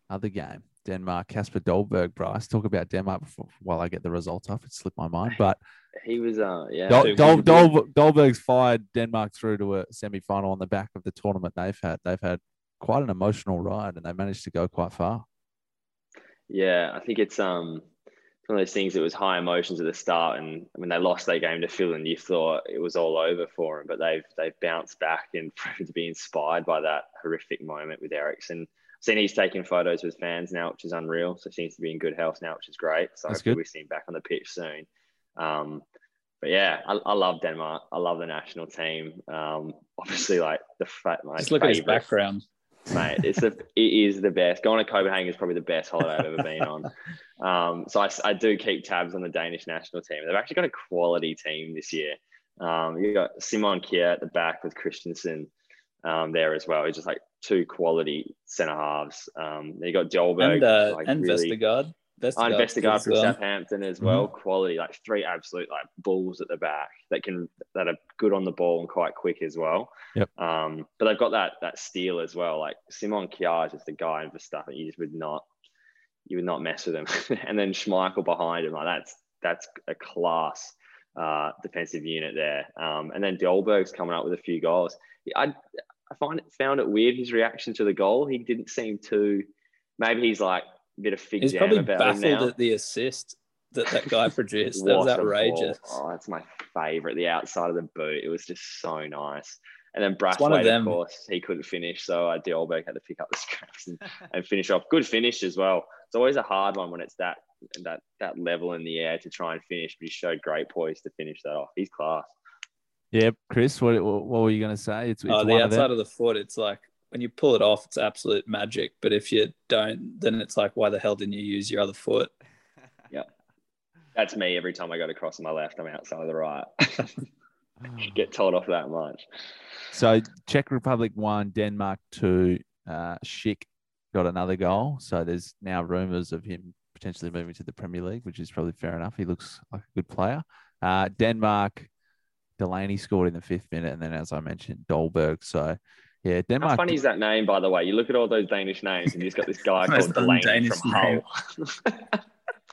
other game. Denmark, Kasper Dolberg, Bryce. Talk about Denmark before, while I get the results off. It slipped my mind, but He was uh yeah. Dol- Dol- Dol- Dolberg's fired Denmark through to a semi-final on the back of the tournament they've had. They've had quite an emotional ride, and they managed to go quite far. Yeah, I think it's um one of those things. It was high emotions at the start, and when they lost their game to Finland, you thought it was all over for them. But they've they've bounced back and proven to be inspired by that horrific moment with Eriksen. seen he's taking photos with fans now, which is unreal. So seems to be in good health now, which is great. So That's hopefully good. we see him back on the pitch soon. Um, but yeah, I, I love Denmark. I love the national team. Um, obviously, like the fat Just look at his favorite- background. Mate. It's the it is the best. Going to Copenhagen is probably the best holiday I've ever been on. Um, so I, I do keep tabs on the Danish national team. They've actually got a quality team this year. Um, you got Simon Kjær at the back with Christensen um, there as well. He's just like two quality centre halves. Um, you got Dolberg And, uh, like and really- Vestergaard. Vestergaard's good Vestergaard from well. Southampton as well. Quality, like three absolute like bulls at the back that can that are good on the ball and quite quick as well. Yep. Um, but they've got that that steel as well. Like Simon Kjær is just a guy for stuff that you just would not you would not mess with him. and then Schmeichel behind him, like that's that's a class uh, defensive unit there. Um, and then Dolberg's coming up with a few goals. I I find it found it weird his reaction to the goal. He didn't seem too. Maybe he's like bit of fig He's jam probably about him now. baffled at the assist that that guy produced. that was outrageous. Oh, that's my favorite. The outside of the boot. It was just so nice. And then It's of of, course, he couldn't finish. So uh, Dolberg had to pick up the scraps and, and finish off. Good finish as well. It's always a hard one when it's that that that level in the air to try and finish, but he showed great poise to finish that off. He's class. Yeah, Chris, what what were you going to say? It's, it's Oh, the one of outside of the foot, it's like when you pull it off, it's absolute magic. But if you don't, then it's like, why the hell didn't you use your other foot? Yeah, that's me every time I go to cross my left. I'm outside of the right. Get told off that much. So Czech Republic one, Denmark two. Uh, Schick got another goal. So there's now rumours of him potentially moving to the Premier League, which is probably fair enough. He looks like a good player. Uh, Denmark, Delaney scored in the fifth minute, and then as I mentioned, Dolberg. So yeah, Denmark. How funny is that name, by the way? You look at all those Danish names, and you've got this guy called Delaney un-Danish from name. Hull.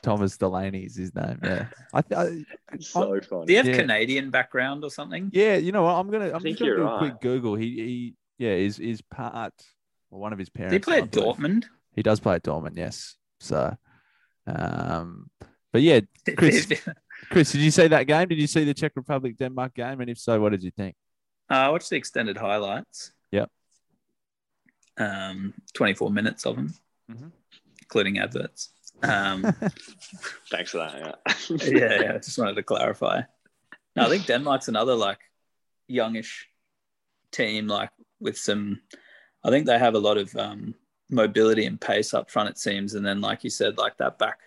Thomas Delaney is his name. Yeah, I, I It's so funny. Do you have Yeah. Canadian background or something? yeah, you know what? I'm gonna. I'm think just gonna you're do a right. quick Google. He he yeah is is part. Well, one of his parents. Did he play at. Dortmund? He does play at Dortmund, yes. So, um, but yeah, Chris, Chris, did you see that game? Did you see the Czech Republic Denmark game? And if so, what did you think? Uh, I watched the extended highlights. Um, 24 minutes of them, Mhm. including adverts. Um, Thanks for that. Yeah. yeah, yeah. Just wanted to clarify. No, I think Denmark's another like youngish team, like with some. I think they have a lot of um, mobility and pace up front. It seems, and then like you said, like that back,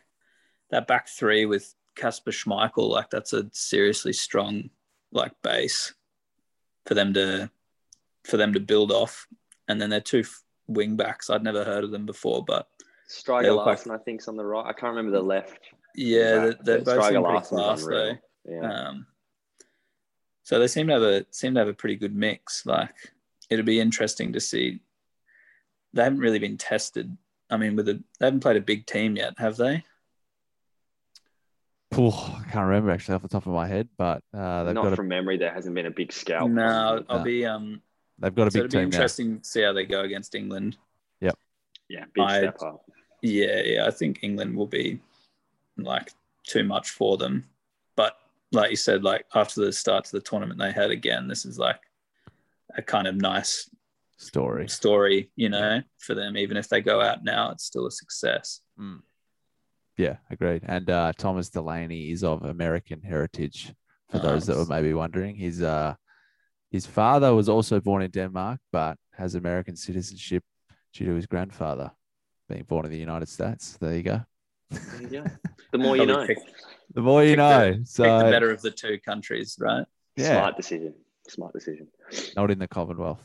that back three with Kasper Schmeichel, like that's a seriously strong like base for them to for them to build off. And then they're two f- wing backs. I'd never heard of them before, but Stryger They look like- I think, is on the right. I can't remember the left. yeah, they're, they're both Striker seem pretty class though. Yeah. Um, so they seem to have a seem to have a pretty good mix. Like it'll be interesting to see. They haven't really been tested. I mean, with a they haven't played a big team yet, have they? Phew, I can't remember actually off the top of my head, but uh, they've Not got a, from memory, there hasn't been a big scalp. no, I'll No. be um. They've got a So big it'll be team now. interesting to see how they go against England. Yeah, big I- step up. Yeah, yeah, I think England will be like too much for them. But like you said, like after the start to the tournament they had again, this is like a kind of nice Story. story, you know, for them. Even if they go out now, it's still a success. Mm. Yeah, agreed. And uh, Thomas Delaney is of American heritage. For those that were maybe wondering, he's uh, his father was also born in Denmark, but has American citizenship due to his grandfather being born in the United States. There you go. There you go. The more you know. pick, The more you Pick the- know. pick So the better of the two countries, right? yeah, Smart decision. Smart decision. not in the Commonwealth.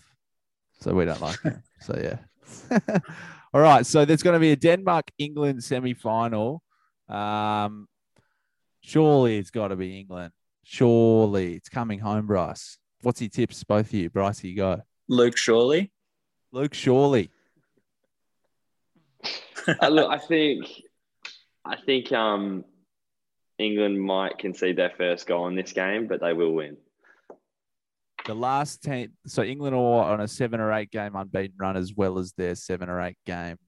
So we don't like them. So yeah. All right. So there's going to be a Denmark England semi final. Um, surely it's got to be England. Surely it's coming home, Bryce. What's your tips, both of you? Bryce, you go. Luke Shawley. Luke, surely. Uh, look, I think, I think um, England might concede their first goal in this game, but they will win. The last team, so England are on a seven or eight game unbeaten run as well as their seven or eight game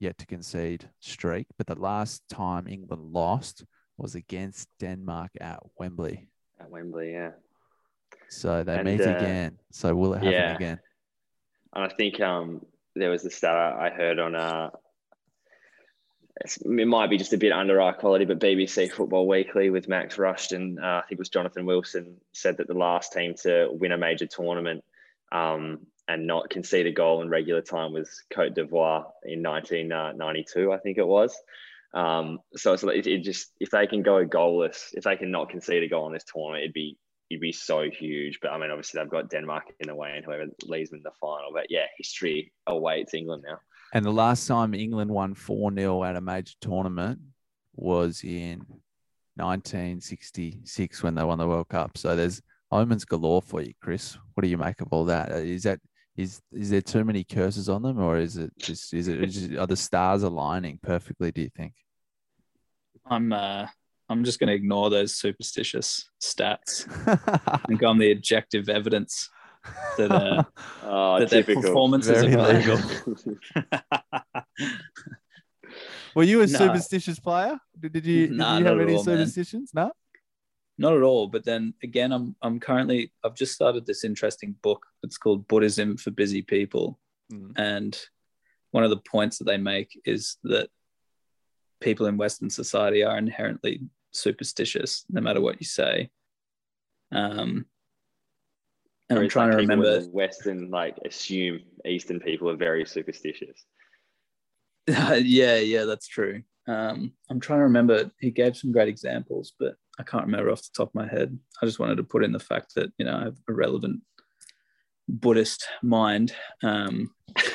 yet to concede streak. But the last time England lost was against Denmark at Wembley. At Wembley, yeah. So they And, meet uh, again. So will it happen yeah. again? And I think um, there was a stat I heard on uh, it might be just a bit under eye quality, but BBC Football Weekly with Max Rushden, uh, I think it was Jonathan Wilson, said that the last team to win a major tournament um, and not concede a goal in regular time was Cote d'Ivoire in 1992, I think it was. Um, so it's like, it, it just if they can go goalless, if they can not concede a goal in this tournament, it'd be it'd be so huge. But I mean, obviously they've got Denmark in the way and whoever leaves them in the final. But yeah, history awaits England now. And the last time England won 4 0 at a major tournament was in 1966 when they won the World Cup. So there's omens galore for you, Chris. What do you make of all that? Uh, Is that is is there too many curses on them, or is it just is it just, are the stars aligning perfectly? Do you think? I'm uh, I'm just going to ignore those superstitious stats and go on the objective evidence that uh, Oh, that their typical. performances Very are legal. Were you a No. superstitious player? Did, did you, did Nah, you have any all, man. superstitions? No. Not at all. But then again, I'm I'm currently I've just started this interesting book. It's called Buddhism for Busy People, Mm. and one of the points that they make is that people in Western society are inherently superstitious, no matter what you say. Um, and I'm trying like, to remember. Western like assume Eastern people are very superstitious. yeah, yeah, that's true. Um, I'm trying to remember. He gave some great examples, but I can't remember off the top of my head. I just wanted to put in the fact that you know I have a relevant Buddhist mind. Um,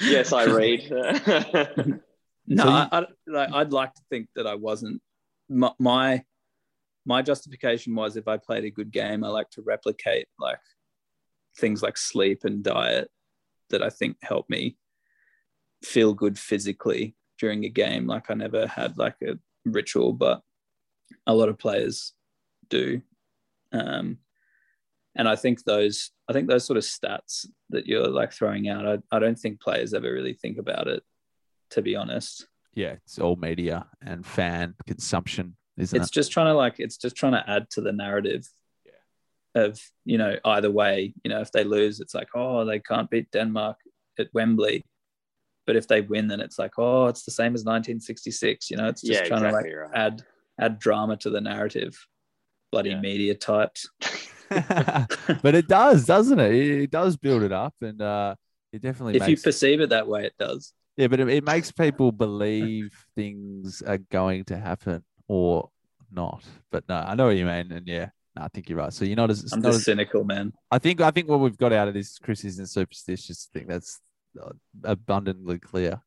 yes, I read. no, So you- I, I, like, I'd like to think that I wasn't. My, my my justification was if I played a good game, I like to replicate like things like sleep and diet that I think help me feel good physically during a game. Like I never had like a ritual, but a lot of players do. Um, and I think those, I think those sort of stats that you're like throwing out, I, I don't think players ever really think about it, to be honest. yeah, it's all media and fan consumption, isn't it's it? just trying to like it's just trying to add to the narrative of you know either way you know if they lose it's like oh they can't beat denmark at wembley but if they win then it's like oh it's the same as 1966 you know it's just yeah, trying exactly to like right. add add drama to the narrative bloody Yeah. media types but it does, doesn't it? It it does build it up, and uh, it definitely if you perceive it that way it does yeah, but it, it makes people believe things are going to happen or not. But no, I know what you mean, and yeah, no, I think you're right. So you're not as i'm not just as- cynical man I think I think what we've got out of this, Chris, isn't superstitious. I think that's uh, abundantly clear.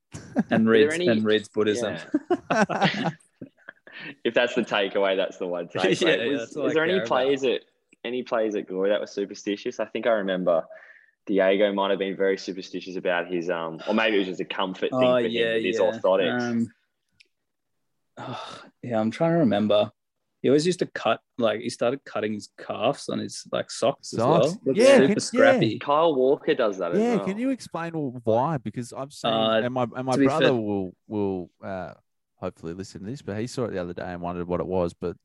and reads any- and reads buddhism Yeah. if that's the takeaway, that's the one takeaway. Yeah, yeah, Was- that's is I there any care about. at any players at Glory that were superstitious? I think I remember Diego might have been very superstitious about his um, or maybe it was just a comfort thing Oh for yeah, him his yeah. orthotics. Um, oh, yeah, I'm trying to remember. He always used to cut like he started cutting his calves on his like socks, as well. Looked Yeah, super can- scrappy. Kyle Walker does that as yeah, well. can you explain why? Because I've seen, Uh, and my and my brother fair- will will uh, hopefully listen to this, but he saw it the other day and wondered what it was. But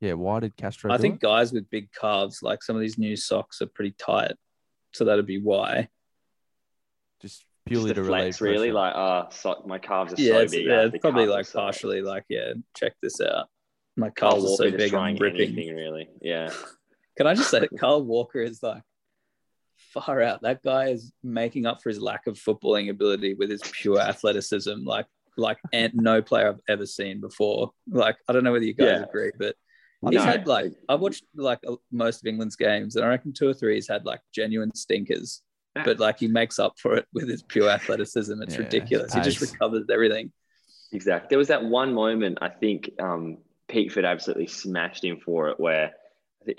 yeah, why did Castro? I do think it? guys with big calves, like some of these new socks, are pretty tight, so that'd be why. just Just purely the to flex, relieve really, pressure. like uh, so, my calves are Yeah, so it's, big. Yeah, it's probably like myself. partially like yeah, check this out. My Kyle calves are so just big, I'm trying ripping. anything really. Yeah. Can I just say that Carl Walker is like far out. That guy is making up for his lack of footballing ability with his pure athleticism, like like and no player I've ever seen before. Like I don't know whether you guys Yeah. agree, but I he's No. had like I've watched like uh, most of England's games, and I reckon two or three he's had like genuine stinkers. But like he makes up for it with his pure athleticism. It's Yeah, ridiculous. He just recovers everything. Exactly. There was that one moment I think um, Pickford absolutely smashed him for it, where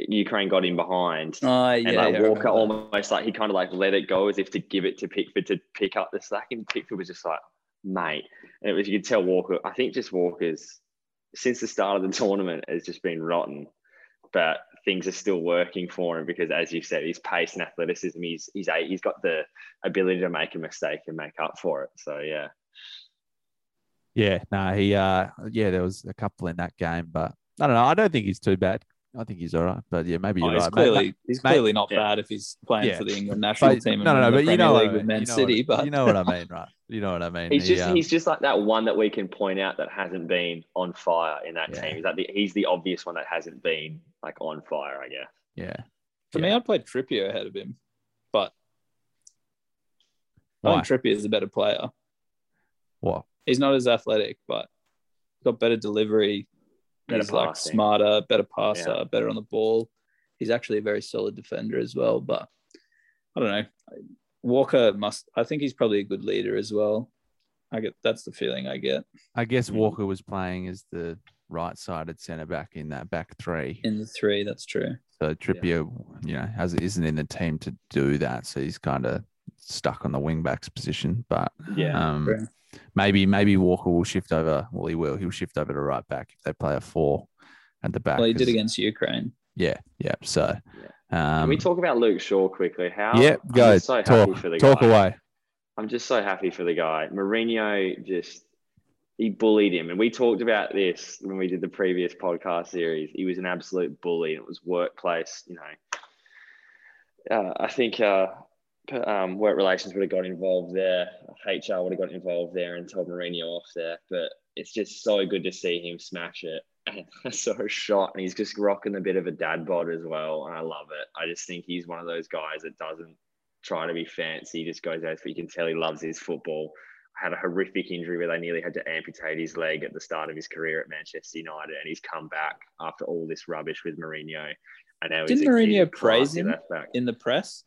Ukraine got in behind, Oh yeah, and like yeah, Walker almost like he kind of like let it go as if to give it to Pickford to pick up the slack, and Pickford was just like, "Mate," and it was you could tell Walker. I think just Walker's since the start of the tournament has just been rotten, but things are still working for him because, as you said, his pace and athleticism, he's he's a, he's got the ability to make a mistake and make up for it. So yeah. Yeah, no, he uh yeah, there was a couple in that game, but I don't know. I don't think he's too bad. I think he's all right. But yeah, maybe you're Oh, he's right. clearly Mate, he's mate- clearly not yeah. bad if he's playing Yeah. for the England national but- team. no, no, no. But you know, Premier what League I with Man you know City. what, But you know what I mean, right? You know what I mean. He's He, just um, he's just like that one that we can point out that hasn't been on fire in that Yeah. team. He's like the, he's the obvious one that hasn't been like on fire, I guess. yeah. for me, I'd play Trippier ahead of him. But I think Trippier is a better player. What? He's not as athletic, but got better delivery. Better he's like smarter, better passer, Yeah. better on the ball. He's actually a very solid defender as well. But I don't know. Walker must. I think he's probably a good leader as well. I get that's the feeling I get I guess Mm. Walker was playing as the right-sided centre back in that back three. in the three. That's true. So Trippier, you know, has isn't in the team to do that, so he's kind of stuck on the wing backs position. But Yeah, um, true. Maybe maybe Walker will shift over. Well, he will. He'll shift over to right back if they play a four at the back. Well, he did against Ukraine. Yeah, yeah. So, Can um, we talk about Luke Shaw quickly? How? yeah, I'm go just so happy talk, for the talk guy. away. I'm just so happy for the guy. Mourinho just he bullied him, and we talked about this when we did the previous podcast series. He was an absolute bully, and it was workplace. You know, uh, I think uh, um, work relations would have got involved there. HR would have got involved there and told Mourinho off there. But it's just so good to see him smash it. And I saw a shot, and he's just rocking a bit of a dad bod as well, and I love it. I just think he's one of those guys that doesn't try to be fancy. He just goes out, but you can tell he loves his football. Had a horrific injury where they nearly had to amputate his leg at the start of his career at Manchester United, and he's come back after all this rubbish with Mourinho. And now Didn't Mourinho praise him in the press.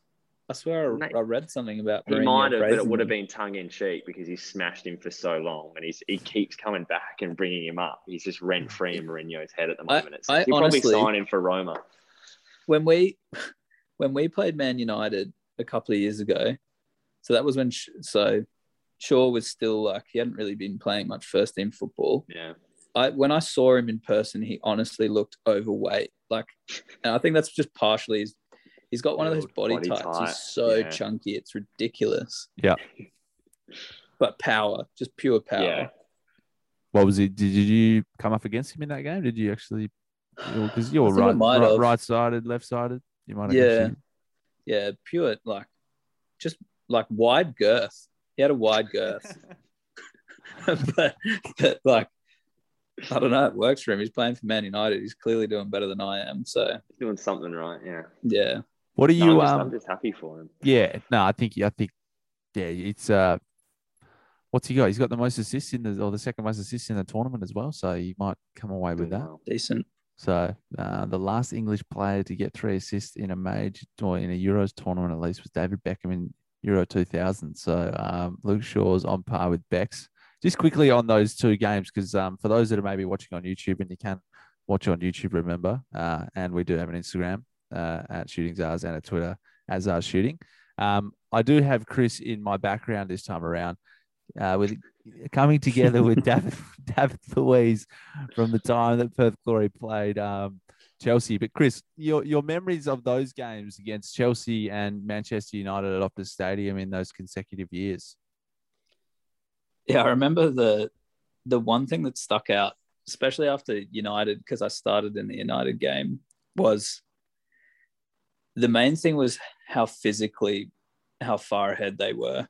I swear I, Mate, I read something about He Mourinho might have, but it would have been tongue in cheek because he smashed him for so long, and he's he keeps coming back and bringing him up. He's just rent free in Mourinho's head at the moment. It's, I he'll honestly- probably sign him for Roma. when we when we played Man United a couple of years ago. So that was when so Shaw was still like he hadn't really been playing much first team football. Yeah, I when I saw him in person, he honestly looked overweight. Like, and I think that's just partially his. He's got one of those body, body types. type, He's so yeah. chunky, it's ridiculous. Yeah. But power, just pure power. Yeah. What was it? Did you come up against him in that game? Did you actually? Because you're I think I right, right, right-sided, left-sided. You might have. Yeah. Yeah, pure like just like wide girth. He had a wide girth. but, but like I don't know, it works for him. He's playing for Man United. He's clearly doing better than I am. So he's doing something right. Yeah, yeah. What are No, you? I'm, just, um, I'm just happy for him. Yeah, no, I think I think yeah, it's uh what's he got? He's got the most assists in the or the second most assists in the tournament as well. So he might come away with that. Decent. So uh, the last English player to get three assists in a major or in a Euros tournament at least was David Beckham in Euro 2000. So um, Luke Shaw's on par with Beck's. Just quickly on those two games, because um, for those that are maybe watching on YouTube, and you can watch on YouTube, remember, uh, and we do have an Instagram uh, at Shooting Stars and a Twitter as our Shooting. Um, I do have Chris in my background this time around, uh, with coming together with David, David Luiz from the time that Perth Glory played um, Chelsea. But Chris, your your memories of those games against Chelsea and Manchester United at Optus Stadium in those consecutive years. Yeah, I remember the the one thing that stuck out, especially after United, because I started in the United game, was the main thing was how physically how far ahead they were.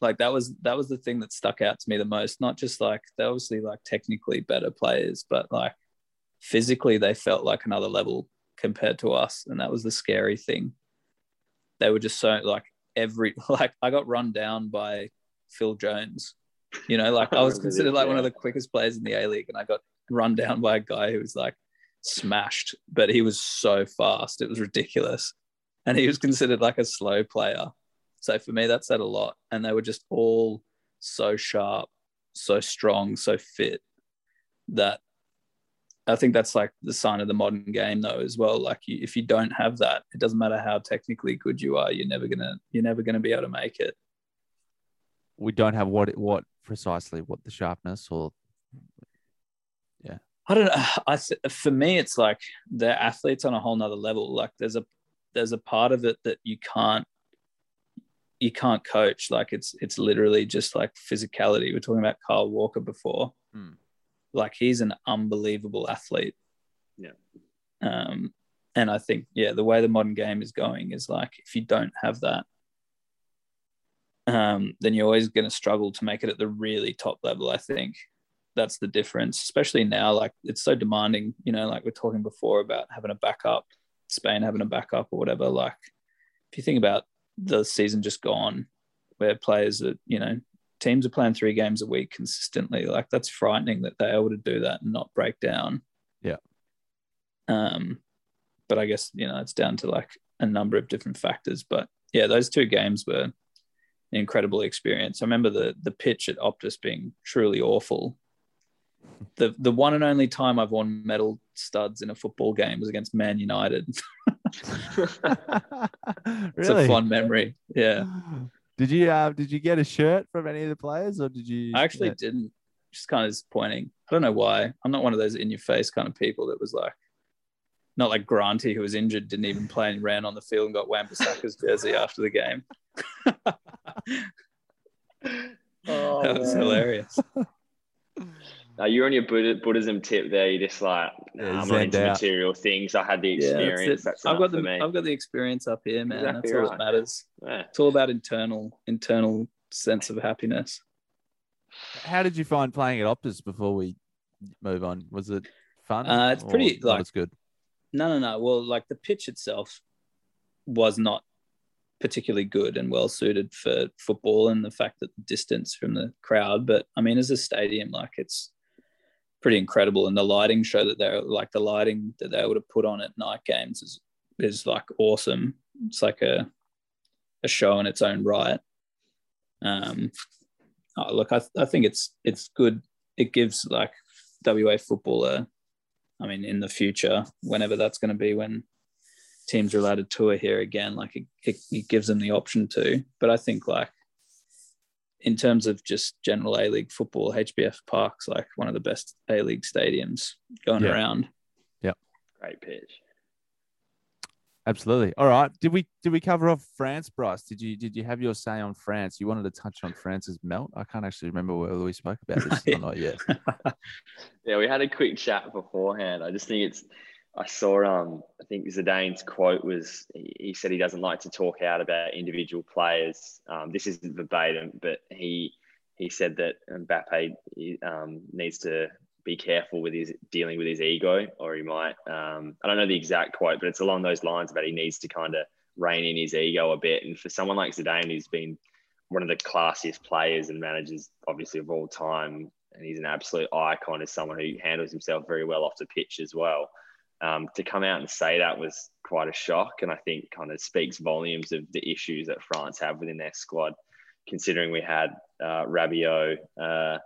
Like that was that was the thing that stuck out to me the most. Not just like they're obviously like technically better players, but like physically they felt like another level compared to us. And that was the scary thing. They were just so like every like I got run down by Phil Jones. You know, like I oh, was considered like one of the quickest players in the A League, and I got run down by a guy who was like smashed, but he was so fast. It was ridiculous. And he was considered like a slow player. So for me, that said a lot. And they were just all so sharp, so strong, so fit that I think that's like the sign of the modern game though as well. Like you, if you don't have that, it doesn't matter how technically good you are, you're never gonna you're never gonna be able to make it. We don't have what what precisely what the sharpness or I don't know. I for me, it's like they're athletes on a whole nother level. Like there's a there's a part of it that you can't you can't coach. Like it's it's literally just like physicality. We We're talking about Kyle Walker before. Hmm. Like he's an unbelievable athlete. Yeah. Um, and I think, yeah, the way the modern game is going is like if you don't have that, um, then you're always going to struggle to make it at the really top level. I think that's the difference, especially now. Like it's so demanding, you know, like we're talking before about having a backup, Spain having a backup or whatever. Like if you think about the season just gone, where players are, you know, teams are playing three games a week consistently. Like that's frightening that they're able to do that and not break down. Yeah. Um, but I guess you know it's down to like a number of different factors. But yeah, those two games were an incredible experience. I remember the the pitch at Optus being truly awful. The the one and only time I've worn metal studs in a football game was against Man United. really? it's a fond memory. Yeah. Did you uh, did you get a shirt from any of the players, or did you? I actually yeah. didn't. Just kind of disappointing. I don't know why. I'm not one of those in your face kind of people that was like, not like Granty who was injured, didn't even play and ran on the field and got Wan-Bissaka's jersey after the game. Oh, that was man. hilarious. No, you're on your Buddha- Buddhism tip there. You're just like, nah, Yeah, I'm not into out. material things. I had the Yeah, that's experience. it. that's I've got the me. I've got the experience up here, man. Exactly That's all that matters. Yeah. It's all about internal internal sense of happiness. How did you find playing at Optus before we move on? Was it fun? Uh, it's pretty, like- as good. No, no, no. Well, like the pitch itself was not particularly good and well suited for football, and the fact that the distance from the crowd. But I mean, as a stadium, like it's pretty incredible, and the lighting show that they're like the lighting that they would have put on at night games is is like awesome. It's like a a show in its own right. Um, oh, look, I I think it's it's good. It gives like WA football a I mean, in the future, whenever that's going to be, when teams are allowed to tour here again, like it, it, it gives them the option to. But I think, like, in terms of just general A League football, HBF Park's like one of the best A League stadiums going Yeah. around. Yeah. Great pitch. Absolutely. All right. Did we did we cover off France, Bryce? Did you did you have your say on France? You wanted to touch on France's melt. I can't actually remember whether we spoke about this or not yet. Yeah, we had a quick chat beforehand. I just think it's. I saw. Um, I think Zidane's quote was. He, said he doesn't like to talk out about individual players. Um, this isn't verbatim, but he he said that Mbappe um, needs to be careful with his dealing with his ego, or he might. Um, I don't know the exact quote, but it's along those lines about he needs to kind of rein in his ego a bit. And for someone like Zidane, who's been one of the classiest players and managers, obviously of all time, and he's an absolute icon as someone who handles himself very well off the pitch as well. Um, to come out and say that was quite a shock, and I think kind of speaks volumes of the issues that France have within their squad. Considering we had uh, Rabiot, uh,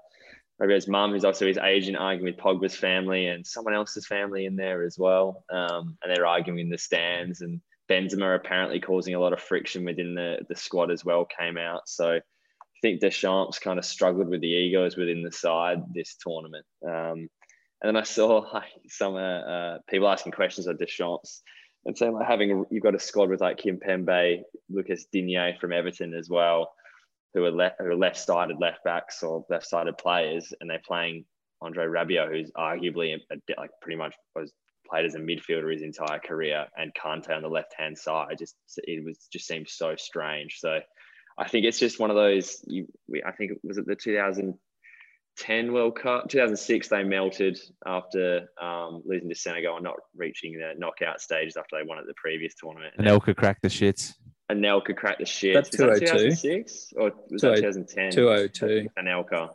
Rabiot's mum, who's also his agent, arguing with Pogba's family and someone else's family in there as well, um, and they're arguing in the stands. And Benzema apparently causing a lot of friction within the the squad as well. Came out, so I think Deschamps kind of struggled with the egos within the side this tournament. Um, and then I saw like some uh, uh, people asking questions of Deschamps and saying like having you've got a squad with like Kimpembe, Lucas Digne from Everton as well, who are left who are left-sided left backs or left-sided players, and they're playing Andre Rabiot, who's arguably a, like pretty much was played as a midfielder his entire career, and Kante on the left-hand side. Just it was just seemed so strange. So I think it's just one of those. You, I think it was it the 2010 World Cup, 2006. They melted after um, losing to Senegal and not reaching the knockout stages after they won at the previous tournament. And Elka cracked the shits. Anelka cracked the shit. That's Was that 202. 2006 or was that 2010? 202. Anelka.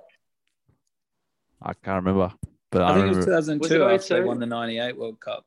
I can't remember, but I, I think it was 2002 Was it after they won the 98 World Cup.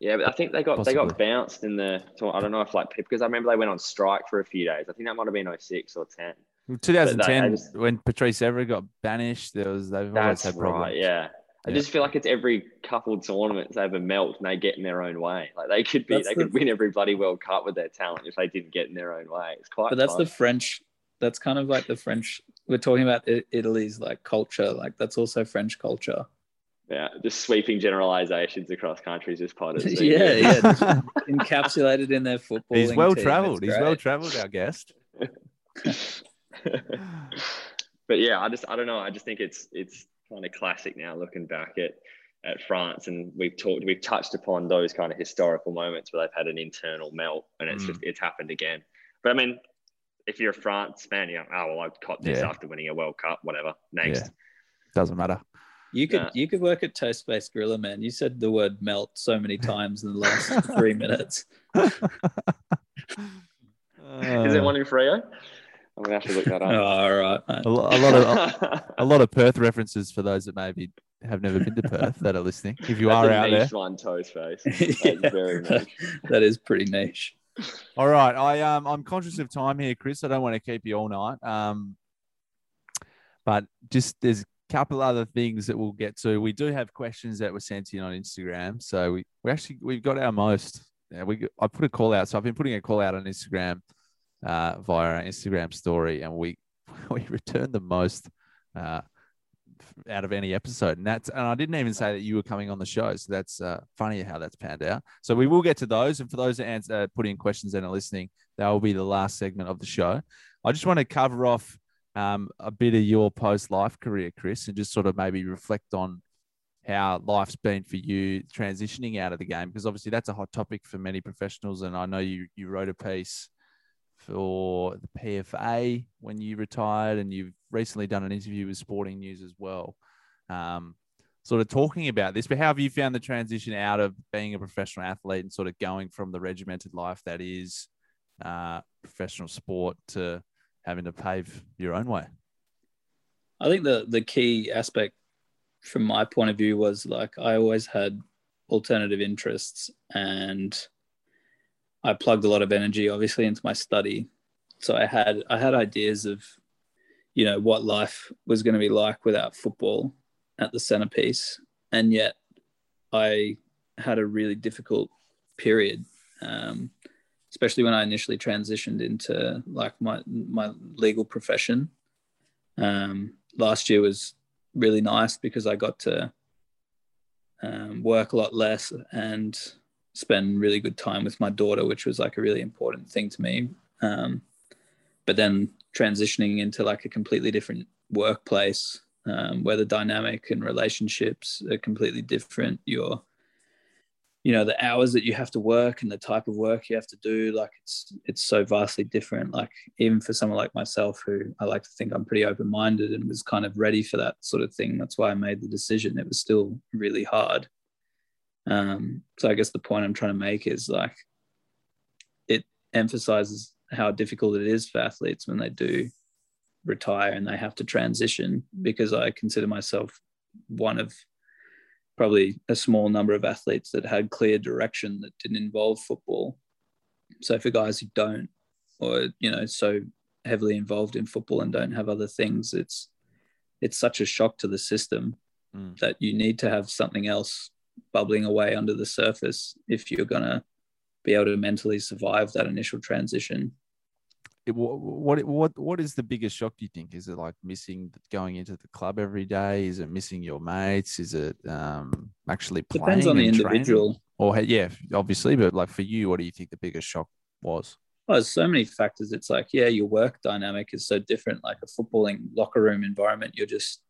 Yeah, but I think they got they got bounced in the. I don't know if like because I remember they went on strike for a few days. I think that might have been 06 or 10. 2010 I just- when Patrice Evra got banished. There was they've always had problems. right. Yeah. I Yeah. just feel like it's every couple tournaments they have a melt and they get in their own way. Like they could be, That's they the- could win every bloody World Cup with their talent if they didn't get in their own way. It's quite. But that's the. French. That's kind of like the French. We're talking about Italy's like culture. Like that's also French culture. yeah, just sweeping generalizations across countries is part of it. yeah, yeah. encapsulated in their football. He's well traveled. He's well traveled, our guest. but yeah, I just I don't know. I just think it's it's kind of classic now looking back at at France, and we've talked, we've touched upon those kind of historical moments where they've had an internal melt, and it's Mm. just it's happened again. But I mean, if you're a France fan, you're oh well, I've caught this Yeah. after winning a World Cup, whatever. Next, Yeah. Doesn't matter. You could Yeah. you could work at Toastface Grillah, man. You said the word melt so many times in the last three minutes. is it one in Freo? I'm gonna have to look that Oh, up. all right, mate. A, lo- a lot of a lot of Perth references for those that maybe have never been to Perth that are listening. If you That's are a out there, niche one, toast face. Yeah, That's very niche. that is pretty niche. All right, I um I'm conscious of time here, Chris. I don't want to keep you all night. Um, but just there's a couple other things that we'll get to. We do have questions that were sent in on Instagram, so we we actually we've got our most. Yeah, we I put a call out, so I've been putting a call out on Instagram uh, via our Instagram story, and we we returned the most uh, out of any episode, and that's and I didn't even say that you were coming on the show, so that's uh, funny how that's panned out. So we will get to those, and for those that answer, uh, put in questions and are listening, that will be the last segment of the show. I just want to cover off um, a bit of your post life career, Chris, and just sort of maybe reflect on how life's been for you transitioning out of the game, because obviously that's a hot topic for many professionals, and I know you you wrote a piece for the PFA when you retired, and you've recently done an interview with Sporting News as well. Um, sort of talking about this, but how have you found the transition out of being a professional athlete and sort of going from the regimented life that is uh, professional sport to having to pave your own way? I think the the key aspect from my point of view was like I always had alternative interests and I plugged a lot of energy obviously into my study. So I had I had ideas of you know what life was going to be like without football at the centerpiece and yet I had a really difficult period um, especially when I initially transitioned into like my my legal profession um, last year was really nice because I got to um, work a lot less and spend really good time with my daughter, which was like a really important thing to me. Um, but then transitioning into like a completely different workplace um, where the dynamic and relationships are completely different. You're you know the hours that you have to work and the type of work you have to do like it's it's so vastly different like even for someone like myself who i like to think i'm pretty open-minded and was kind of ready for that sort of thing that's why i made the decision it was still really hard um, so i guess the point i'm trying to make is like it emphasizes how difficult it is for athletes when they do retire and they have to transition because i consider myself one of probably a small number of athletes that had clear direction that didn't involve football. So for guys who don't, or you know, so heavily involved in football and don't have other things, it's it's such a shock to the system Mm. that you need to have something else bubbling away under the surface if you're gonna be able to mentally survive that initial transition. It, what, what what what is the biggest shock do you think? Is it like missing going into the club every day? Is it missing your mates? Is it um, actually playing? Depends on the individual. Or yeah, obviously, but like for you, what do you think the biggest shock was? Well, there's so many factors. It's like, yeah, your work dynamic is so different. Like a footballing locker room environment, you're just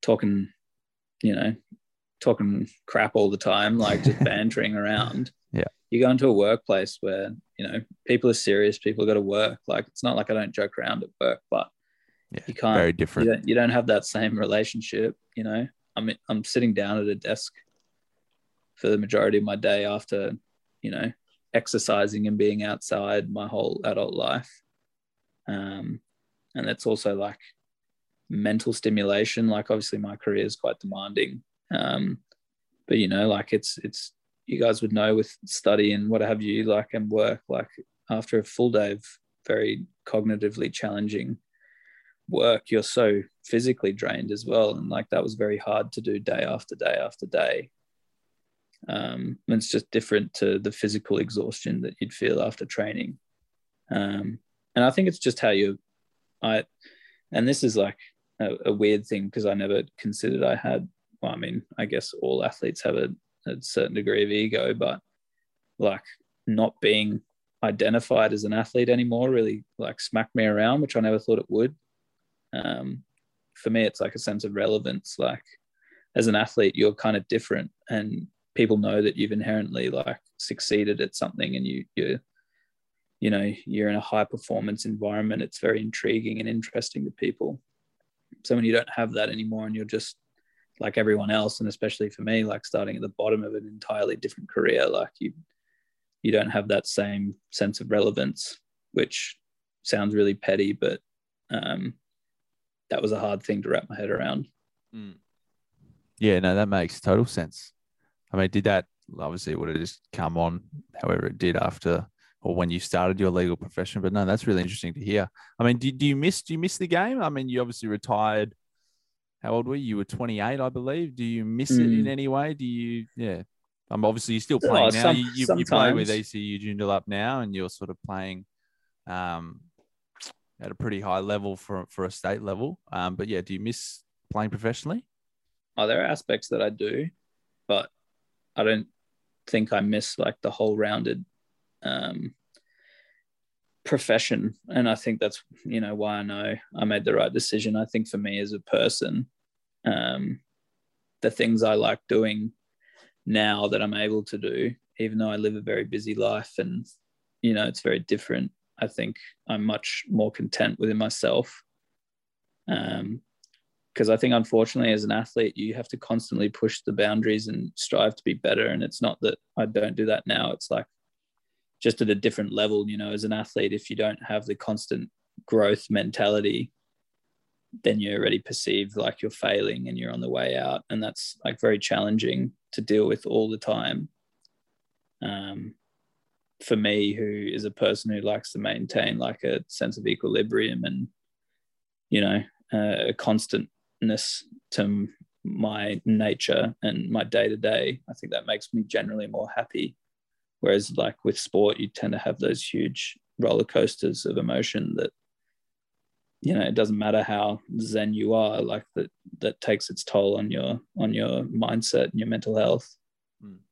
talking, you know, talking crap all the time, like just bantering around. Yeah. You go into a workplace where, you know, people are serious, people got to work. Like it's not like I don't joke around at work, but Yeah, you can't very you different. don't, you don't have that same relationship, you know. I'm I'm sitting down at a desk for the majority of my day after, you know, exercising and being outside my whole adult life. Um, and that's also like mental stimulation. Like obviously my career is quite demanding. Um, but you know, like it's it's you guys would know with study and what have you, like and work, like after a full day of very cognitively challenging work, you're so physically drained as well. And like that was very hard to do day after day after day. Um, and it's just different to the physical exhaustion that you'd feel after training. Um, and I think it's just how you, I, and this is like a, a weird thing because I never considered I had, well, I mean, I guess all athletes have a, a certain degree of ego, but like not being identified as an athlete anymore really like smacked me around, which I never thought it would. Um, for me, it's like a sense of relevance. Like as an athlete, you're kind of different, and people know that you've inherently like succeeded at something, and you you you know you're in a high performance environment. It's very intriguing and interesting to people. So when you don't have that anymore, and you're just like everyone else, and especially for me, like starting at the bottom of an entirely different career, like you you don't have that same sense of relevance, which sounds really petty, but um, that was a hard thing to wrap my head around. Mm. Yeah, no, that makes total sense. I mean, did that obviously it would have just come on however it did after or when you started your legal profession? But no, that's really interesting to hear. I mean, do, do you miss do you miss the game? I mean, you obviously retired. How old were you? You were 28, I believe. Do you miss mm. it in any way? Do you? Yeah, I'm um, obviously you're still playing oh, now. Some, you, you, you, play with ECU Joondalup now, and you're sort of playing um, at a pretty high level for for a state level. Um, but yeah, do you miss playing professionally? Oh, there are aspects that I do, but I don't think I miss like the whole rounded um, profession. And I think that's you know why I know I made the right decision. I think for me as a person, um, the things I like doing now that I'm able to do, even though I live a very busy life and you know it's very different. I think I'm much more content within myself. Um, because I think unfortunately as an athlete you have to constantly push the boundaries and strive to be better and it's not that I don't do that now it's like just at a different level you know as an athlete if you don't have the constant growth mentality then you're already perceived like you're failing and you're on the way out and that's like very challenging to deal with all the time um, for me who is a person who likes to maintain like a sense of equilibrium and you know uh, a constantness to my nature and my day to day, I think that makes me generally more happy. Whereas, like with sport, you tend to have those huge roller coasters of emotion that, you know, it doesn't matter how zen you are, like that that takes its toll on your on your mindset and your mental health. Hmm.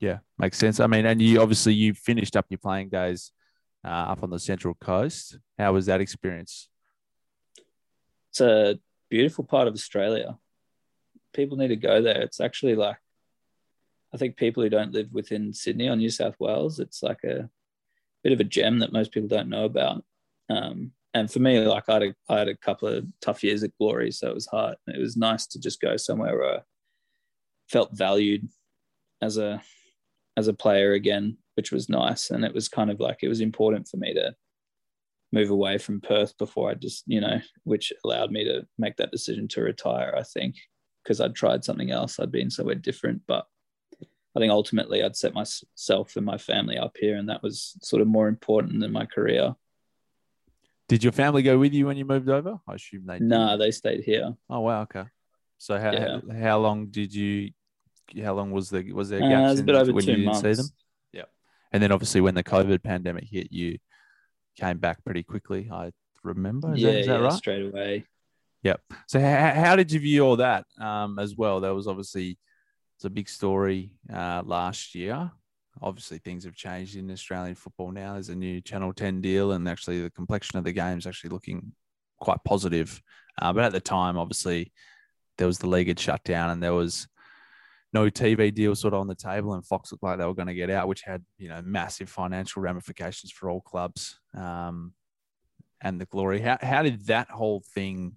Yeah, makes sense. I mean, and you obviously you finished up your playing days uh, up on the Central Coast. How was that experience? It's a beautiful part of Australia. People need to go there. It's actually like, I think people who don't live within Sydney or New South Wales, it's like a bit of a gem that most people don't know about. Um, and for me, like I had, a, I had a couple of tough years at Glory, so it was hard. It was nice to just go somewhere where I felt valued as a as a player again, which was nice. And it was kind of like it was important for me to move away from Perth before I just, you know, which allowed me to make that decision to retire, I think, because I'd tried something else. I'd been somewhere different. But I think ultimately I'd set myself and my family up here, and that was sort of more important than my career. Did your family go with you when you moved over? I assume they. No, nah, they stayed here. Oh wow, okay. So how yeah. how long did you? How long was the was there gaps uh, was a bit over when two you months. didn't see them? Yeah, and then obviously when the COVID pandemic hit, you came back pretty quickly. I remember. Is yeah, that, is that yeah, right? straight away. Yep. So how, how did you view all that um, as well? That was obviously it's a big story uh, last year. Obviously, things have changed in Australian football now. There's a new Channel 10 deal, and actually, the complexion of the game is actually looking quite positive. Uh, but at the time, obviously, there was the league had shut down, and there was no TV deal sort of on the table, and Fox looked like they were going to get out, which had you know massive financial ramifications for all clubs um, and the glory. How how did that whole thing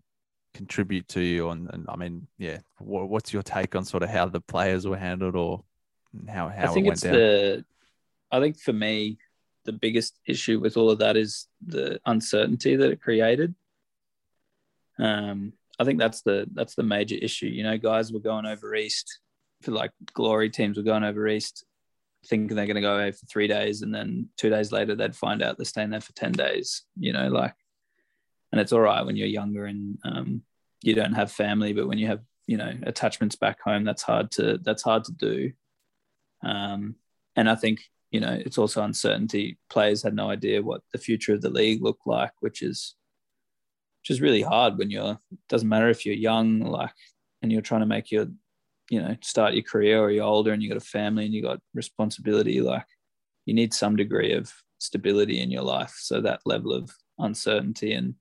contribute to you? And, and I mean, yeah, what, what's your take on sort of how the players were handled, or how how I think it went it's down? The, I think for me, the biggest issue with all of that is the uncertainty that it created. Um, I think that's the that's the major issue. You know, guys were going over east for like glory teams were going over east thinking they're going to go away for three days and then two days later they'd find out they're staying there for 10 days you know like and it's all right when you're younger and um, you don't have family but when you have you know attachments back home that's hard to that's hard to do. Um, and i think you know it's also uncertainty. Players had no idea what the future of the league looked like which is which is really hard when you're doesn't matter if you're young like and you're trying to make your you know start your career or you're older and you got a family and you got responsibility like you need some degree of stability in your life. So that level of uncertainty and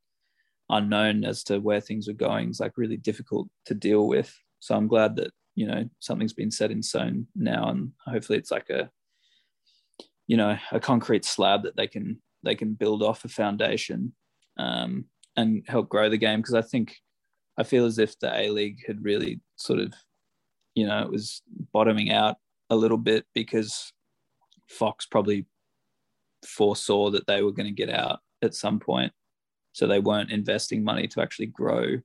unknown as to where things are going is like really difficult to deal with So I'm glad that you know something's been set in stone now, and hopefully it's like a you know a concrete slab that they can they can build off a foundation um, and help grow the game. Because I think I feel as if the A League had really sort of you know it was bottoming out a little bit because Fox probably foresaw that they were going to get out at some point. So they weren't investing money to actually grow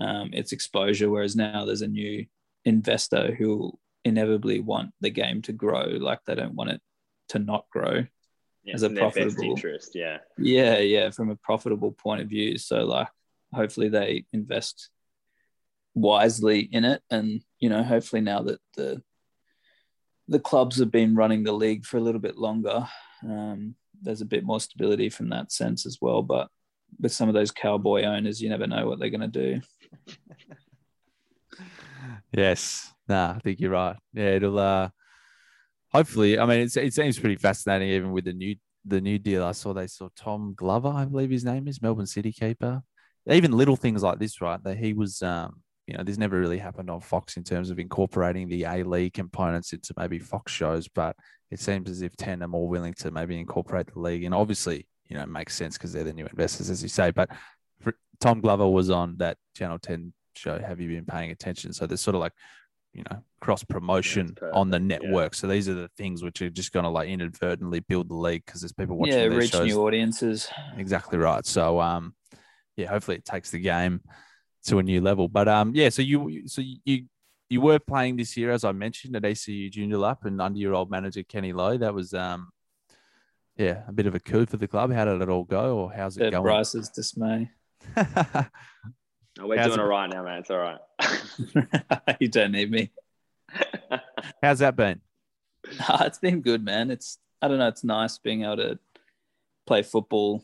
um, its exposure. Whereas now there's a new investor who will inevitably want the game to grow. Like they don't want it to not grow Yeah, as a in their best profitable- interest. Yeah. yeah yeah from a profitable point of view so like hopefully they invest wisely in it and you know hopefully now that the the clubs have been running the league for a little bit longer um, there's a bit more stability from that sense as well but with some of those cowboy owners you never know what they're going to do Yes. Nah, I think you're right. Yeah, it'll uh hopefully I mean it's, it seems pretty fascinating even with the new the new deal. I saw they saw Tom Glover, I believe his name is, Melbourne City keeper. Even little things like this, right? That he was um, you know, this never really happened on Fox in terms of incorporating the A League components into maybe Fox shows, but it seems as if 10 are more willing to maybe incorporate the league. And obviously, you know, it makes sense because they're the new investors, as you say. But for, Tom Glover was on that Channel 10 show. Have you been paying attention? So there's sort of like, you know, cross promotion That's on the perfect, yeah. network. So these are the things which are just going to like inadvertently build the league because there's people watching yeah reach shows. new audiences Exactly right. So um, yeah, hopefully it takes the game to a new level. But um, yeah, so you so you you were playing this year, as I mentioned, at ECU Joondalup and under your old manager Kenny Lowe. That was um, yeah, a bit of a coup for the club. How did it all go, or how's it to going? bryce's dismay Oh, we're How's doing it- all right now, man. It's all right. you don't need me how's that been? Nah, it's been good, man. It's I don't know. It's nice being able to play football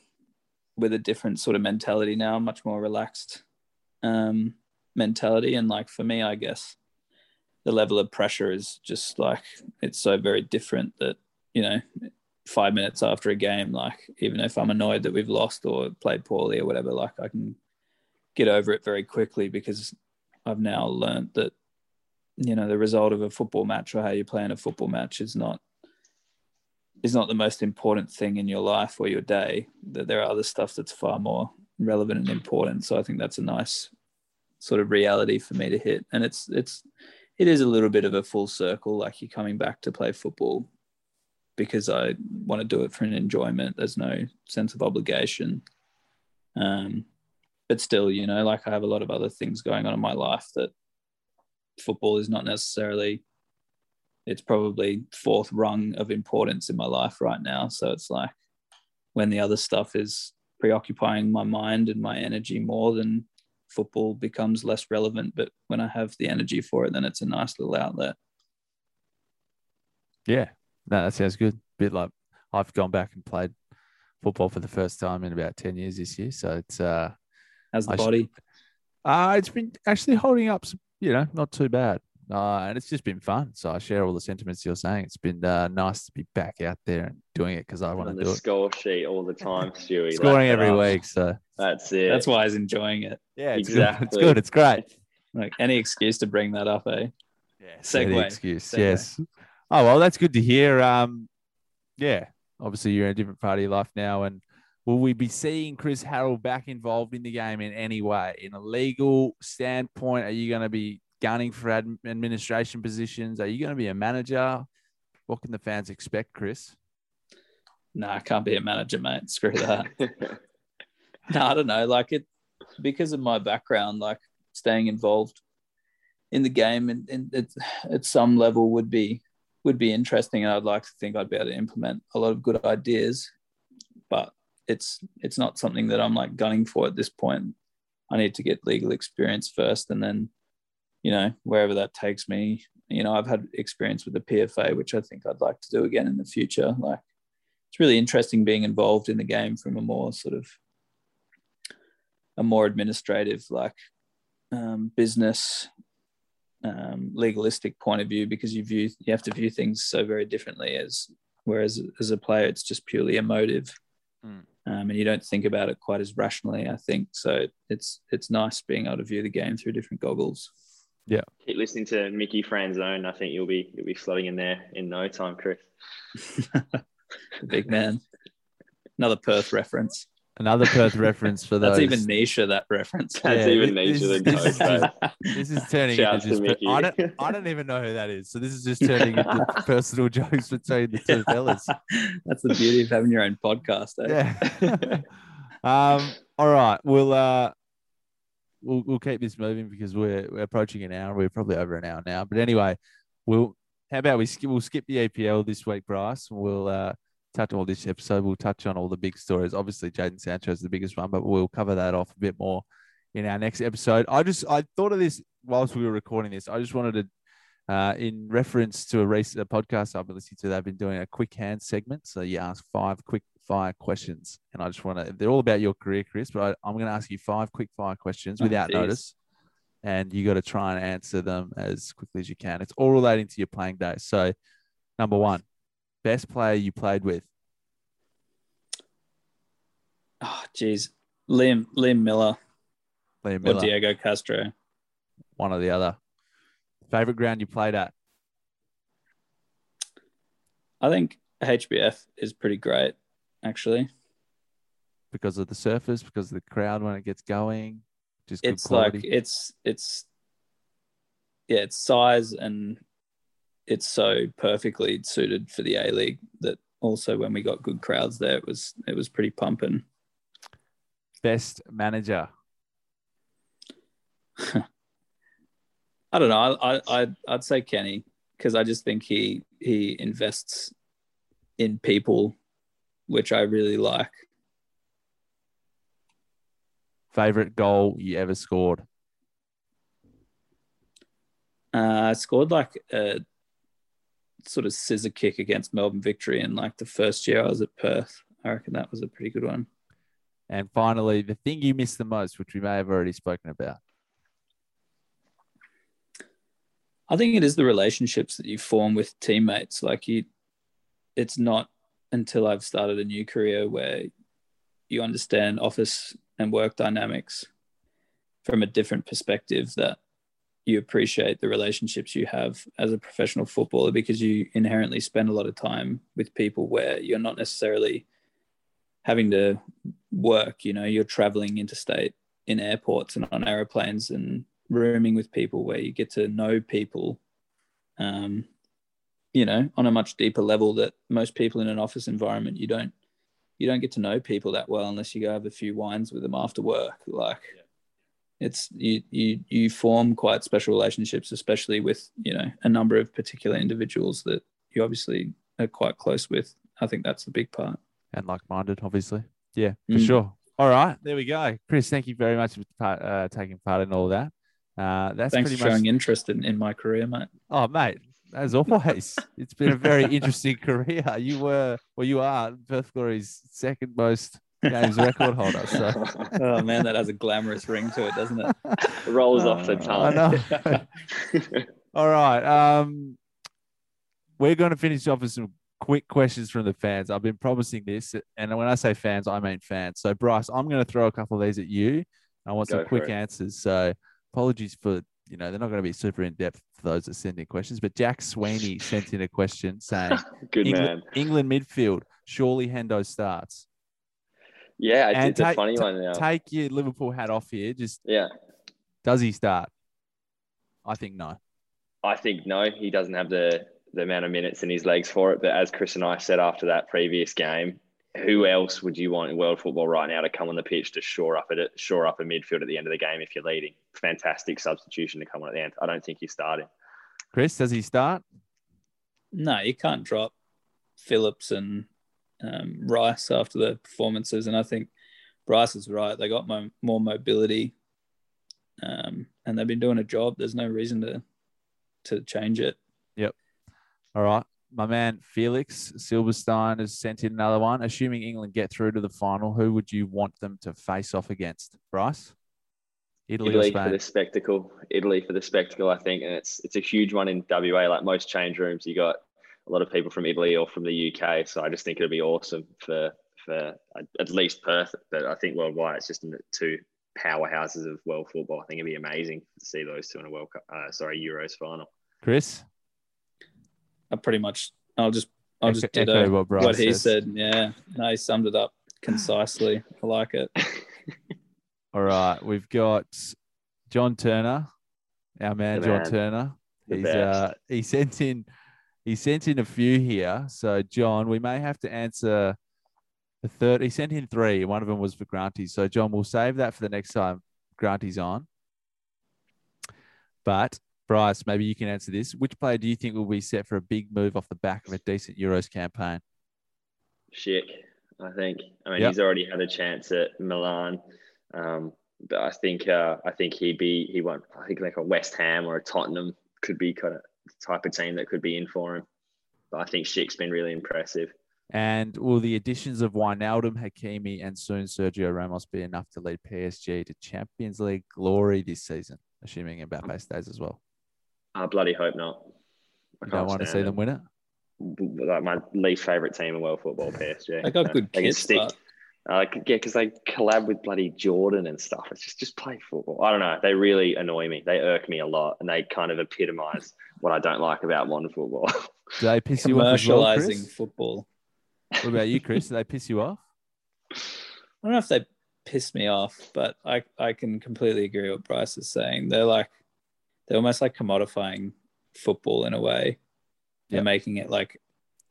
with a different sort of mentality now, much more relaxed um, mentality. And like for me, I guess the level of pressure is just like it's so very different that you know five minutes after a game, like even if I'm annoyed that we've lost or played poorly or whatever, like I can get over it very quickly because I've now learned that you know the result of a football match or how you play in a football match is not is not the most important thing in your life or your day. That there are other stuff that's far more relevant and important. So i think that's a nice sort of reality for me to hit. And it's it's it is a little bit of a full circle like you're coming back to play football because i want to do it for an enjoyment. There's no sense of obligation. Um but still you know like i have a lot of other things going on in my life that football is not necessarily it's probably fourth rung of importance in my life right now. So it's like when the other stuff is preoccupying my mind and my energy more than football becomes less relevant. But when i have the energy for it then it's a nice little outlet. Yeah, no, that sounds good. bit like I've gone back and played football for the first time in about ten years this year, so it's uh, as the I should- body uh it's been actually holding up, you know, not too bad. Uh, and it's just been fun. So I share all the sentiments you're saying. It's been uh, nice to be back out there and doing it because I want on to the do it. score sheet all the time, Stewie. Scoring every up. week. So That's it. that's why i was enjoying it yeah, it's Exactly. good. It's good. It's great. like any excuse to bring that up eh Yeah, Segue. excuse. Segue. Yes. Oh well, that's good to hear. Um, yeah. Obviously, you're in a different part of your life now, and will we be seeing Chris Harold back involved in the game in any way? In a legal standpoint, are you going to be gunning for ad- administration positions? Are you going to be a manager? What can the fans expect, Chris? nah i can't be a manager mate screw that no, I don't know. Like it, because of my background, like staying involved in the game and, and it, at some level would be would be interesting. And I'd like to think I'd be able to implement a lot of good ideas, but it's it's not something that I'm like gunning for at this point. I need to get legal experience first, and then you know wherever that takes me. You know, I've had experience with the PFA, which I think I'd like to do again in the future. Like it's really interesting being involved in the game from a more sort of a more administrative like um, business um, legalistic point of view because you view you have to view things so very differently as whereas as a player it's just purely emotive Mm. um, and you don't think about it quite as rationally i think so it's it's nice being able to view the game through different goggles Yeah. Keep listening to Mickey Franzone. I think you'll be you'll be slotting in there in no time, Chris. Big man. Another Perth reference. Another Perth reference for those. That's even nicher, that reference. That's Yeah, even this- than this- Coach. This is turning Shouts into to just. Mickey. I don't. I don't even know who that is. So this is just turning into personal jokes between the two fellas. That's the beauty of having your own podcast. Eh? Yeah. um. All right. We'll uh. We'll, we'll keep this moving because we're we're approaching an hour. We're probably over an hour now. But anyway, we'll. How about we skip? We'll skip the APL this week, Bryce. We'll uh touch on all this episode. We'll touch on all the big stories. Obviously, Jadon Sancho is the biggest one, but we'll cover that off a bit more in our next episode. I just I thought of this whilst we were recording this. I just wanted to, uh, in reference to a recent podcast I've been listening to, they've been doing a quick hand segment. So you ask five quick fire questions, and I just want to. They're all about your career, Chris. But I, I'm going to ask you five quick fire questions Oh, without geez. notice, and you got to try and answer them as quickly as you can. It's all relating to your playing days. So, number one, best player you played with. Oh, geez. Liam, Liam Miller Liam or Miller, Diego Castro. one or the other. Favorite ground you played at? I think HBF is pretty great, actually. because of the surface, because of the crowd when it gets going. Just It's like it's it's yeah, it's size and it's so perfectly suited for the A League that also when we got good crowds there, it was it was pretty pumping. best manager. I don't know. I, I I'd, I'd say Kenny because I just think he he invests in people, which I really like. Favorite goal you ever scored. Uh, I scored like a sort of scissor kick against Melbourne Victory in like the first year I was at Perth. I reckon that was a pretty good one. And finally, the thing you miss the most, which we may have already spoken about. I think it is the relationships that you form with teammates. Like you, it's not until I've started a new career where you understand office and work dynamics from a different perspective that you appreciate the relationships you have as a professional footballer because you inherently spend a lot of time with people where you're not necessarily having to work. You know, you're traveling interstate in airports and on aeroplanes and rooming with people where you get to know people um, you know on a much deeper level that most people in an office environment you don't you don't get to know people that well unless you go have a few wines with them after work like it's you you you form quite special relationships especially with you know a number of particular individuals that you obviously are quite close with i think that's the big part And like minded, obviously. Yeah, for Mm. sure. All right, there we go. Chris, thank you very much for part, uh, taking part in all that. Uh, that's thanks for much. showing interest in, in my career mate Oh, mate, as always, it's been a very interesting career. You were, well, you are Perth Glory's second most games record holder. So oh man that has a glamorous ring to it doesn't it Rolls off the Uh, tongue. I know. All right. Um, we're going to finish off with some quick questions from the fans. I've been promising this, and when I say fans, I mean fans. So, Bryce, I'm going to throw a couple of these at you. I want Go some quick it. answers. So, apologies for you know they're not going to be super in depth for those that send in questions. But Jack Sweeney sent in a question saying, Good England, man. England midfield, surely Hendo starts. Yeah, it's, And it's a take- funny ta- one now. Take your Liverpool hat off here. Just yeah. does he start? I think no. I think no, he doesn't have the the amount of minutes in his legs for it. But as Chris and I said after that previous game, who else would you want in world football right now to come on the pitch to shore up at it, shore up a midfield at the end of the game if you're leading? Fantastic substitution to come on at the end. I don't think he's starting. Chris, does he start? No, you can't drop Phillips and um, Rice after the performances. And I think Bryce is right. They got mo- more mobility um, and they've been doing a job. There's no reason to to change it. Yep. All right. My man Felix Silverstein has sent in another one. Assuming England get through to the final, who would you want them to face off against? Bryce? Italy, Italy for the spectacle. Italy for the spectacle, I think, and it's it's a huge one in WA. Like most change rooms, you got a lot of people from Italy or from the UK. So I just think it'd be awesome for for at least Perth, but I think worldwide it's just two powerhouses of world football. I think it'd be amazing to see those two in a World Cup, uh, sorry, Euros final. Chris, I pretty much. I'll just. I'll just Echo- ditto echo what Bryce what he says. said. Yeah, no, he summed it up concisely. I like it. all right, we've got John Turner, our man The John man. Turner. The He's uh, he sent in he sent in a few here. So John, we may have to answer the third. He sent in three. One of them was for Granty. So John, we'll save that for the next time Granty's on. But Bryce, maybe you can answer this. Which player do you think will be set for a big move off the back of a decent Euros campaign? Schick, I think. I mean, Yep. he's already had a chance at Milan, um, but I think uh, I think he'd be he won't. I think like a West Ham or a Tottenham could be kind of type of team that could be in for him. But I think Schick's been really impressive. And will the additions of Wijnaldum, Hakimi, and soon Sergio Ramos be enough to lead PSG to Champions League glory this season? Assuming Mbappe stays as well. I bloody hope not. I You don't want to see them win it. Like my least favorite team in world football, PSG. They got good they can stick. but Uh, yeah, because they collab with bloody Jordan and stuff. It's just just play football. I don't know. They really annoy me. They irk me a lot, and they kind of epitomize what I don't like about modern football. Do they piss you off as well, commercializing Chris? football. What about you, Chris? Do they piss you off? I don't know if they piss me off, but I, I can completely agree with what Bryce is saying. They're like they're almost like commodifying football in a way. They're Yep. making it like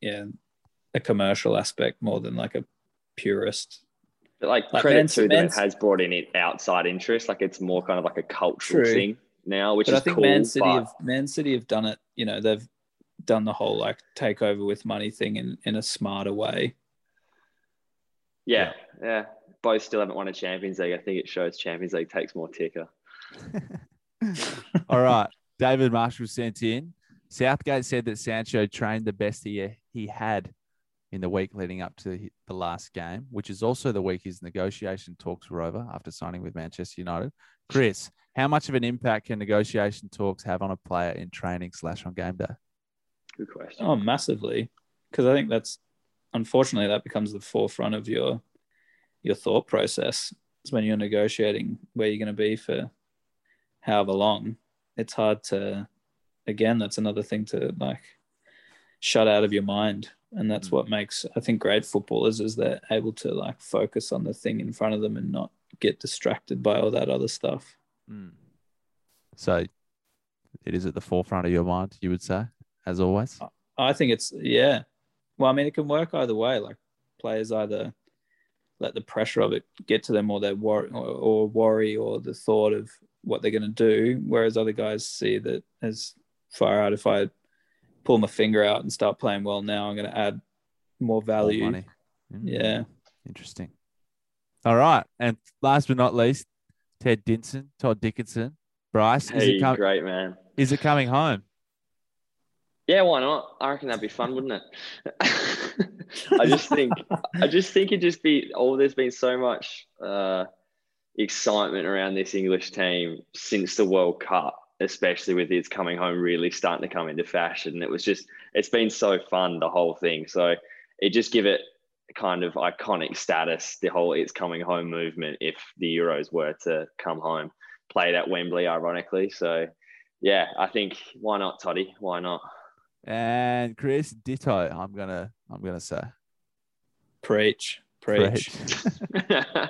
yeah, a commercial aspect more than like a purist. But like, Like, credit Man- to them, it has brought in it outside interest. Like it's more kind of like a cultural True. thing now, which but is I think cool. Man City but- have Man City have done it, you know, they've done the whole like takeover with money thing in, in a smarter way. yeah, yeah, Both still haven't won a Champions League. I think it shows Champions League takes more ticker. All right. David Marshall sent in. Southgate said that Sancho trained the best he he had in the week leading up to the last game, which is also the week his negotiation talks were over after signing with Manchester United. Chris, how much of an impact can negotiation talks have on a player in training slash on game day? Good question. Oh, massively. Because I think that's unfortunately that becomes the forefront of your your thought process. It's when you're negotiating where you're going to be for however long. It's hard to, again, that's another thing to like shut out of your mind, and that's Mm. what makes I think great footballers is they're able to like focus on the thing in front of them and not get distracted by all that other stuff. Hmm. So it is at the forefront of your mind, you would say, as always. I think it's yeah. Well, I mean, it can work either way. Like players either let the pressure of it get to them, or they worry, or, or worry, or the thought of what they're going to do. Whereas other guys see that as far out. If I pull my finger out and start playing well now, I'm going to add more More value. money. Mm. Yeah, Interesting. All right. And last but not least, Ted Dinson, Todd Dickinson. Bryce, is, Hey, it com- great man. is it coming home? Yeah, why not? I reckon that'd be fun, wouldn't it? I just think, I just think it'd just be. Oh, there's been so much uh, excitement around this English team since the World Cup, especially with its coming home really starting to come into fashion. It was just, it's been so fun the whole thing. So it just give it kind of iconic status. The whole "it's coming home" movement. If the Euros were to come home, played at Wembley, ironically. So yeah, I think why not, Toddy? Why not? And Chris, ditto. I'm gonna I'm gonna say. preach, preach. Great.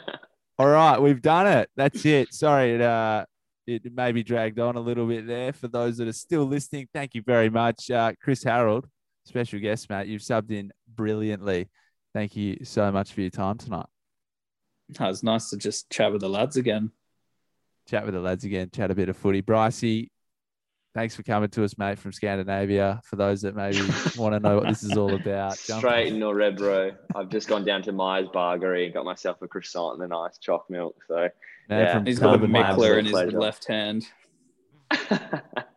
All right, we've done it. That's it. Sorry, it uh it maybe dragged on a little bit there. For those that are still listening, thank you very much. Uh, Chris Harold, special guest, mate. You've subbed in brilliantly. Thank you so much for your time tonight. Oh, it's nice to just chat with the lads again. Chat with the lads again, chat a bit of footy. Brycey, thanks for coming to us, mate, from Scandinavia. For those that maybe want to know what this is all about, Straight in Nørrebro. I've just gone down to Meyers Bageri and got myself a croissant and a nice choc milk. So Man, Yeah. He's got a Melbourne. Mickler in his pleasure. left hand.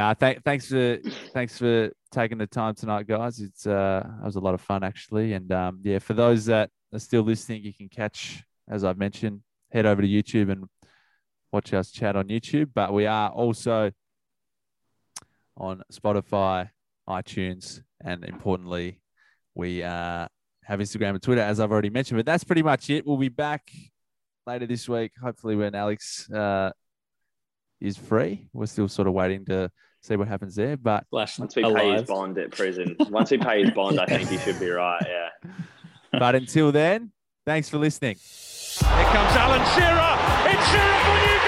Nah, th- thanks for thanks for taking the time tonight, guys. It's uh, it was a lot of fun actually, and um, yeah, for those that are still listening, you can catch, as I've mentioned, head over to YouTube and watch us chat on YouTube. But we are also on Spotify, iTunes, and importantly, we uh, have Instagram and Twitter, as I've already mentioned. But that's pretty much it. We'll be back later this week. Hopefully, when Alex uh, is free, we're still sort of waiting to see what happens there. But Flash Once we pay his bond at prison, once we pay his bond, I think he should be right. Yeah. but until then, thanks for listening. Here comes Alan Shearer. It's Shearer for Newcastle.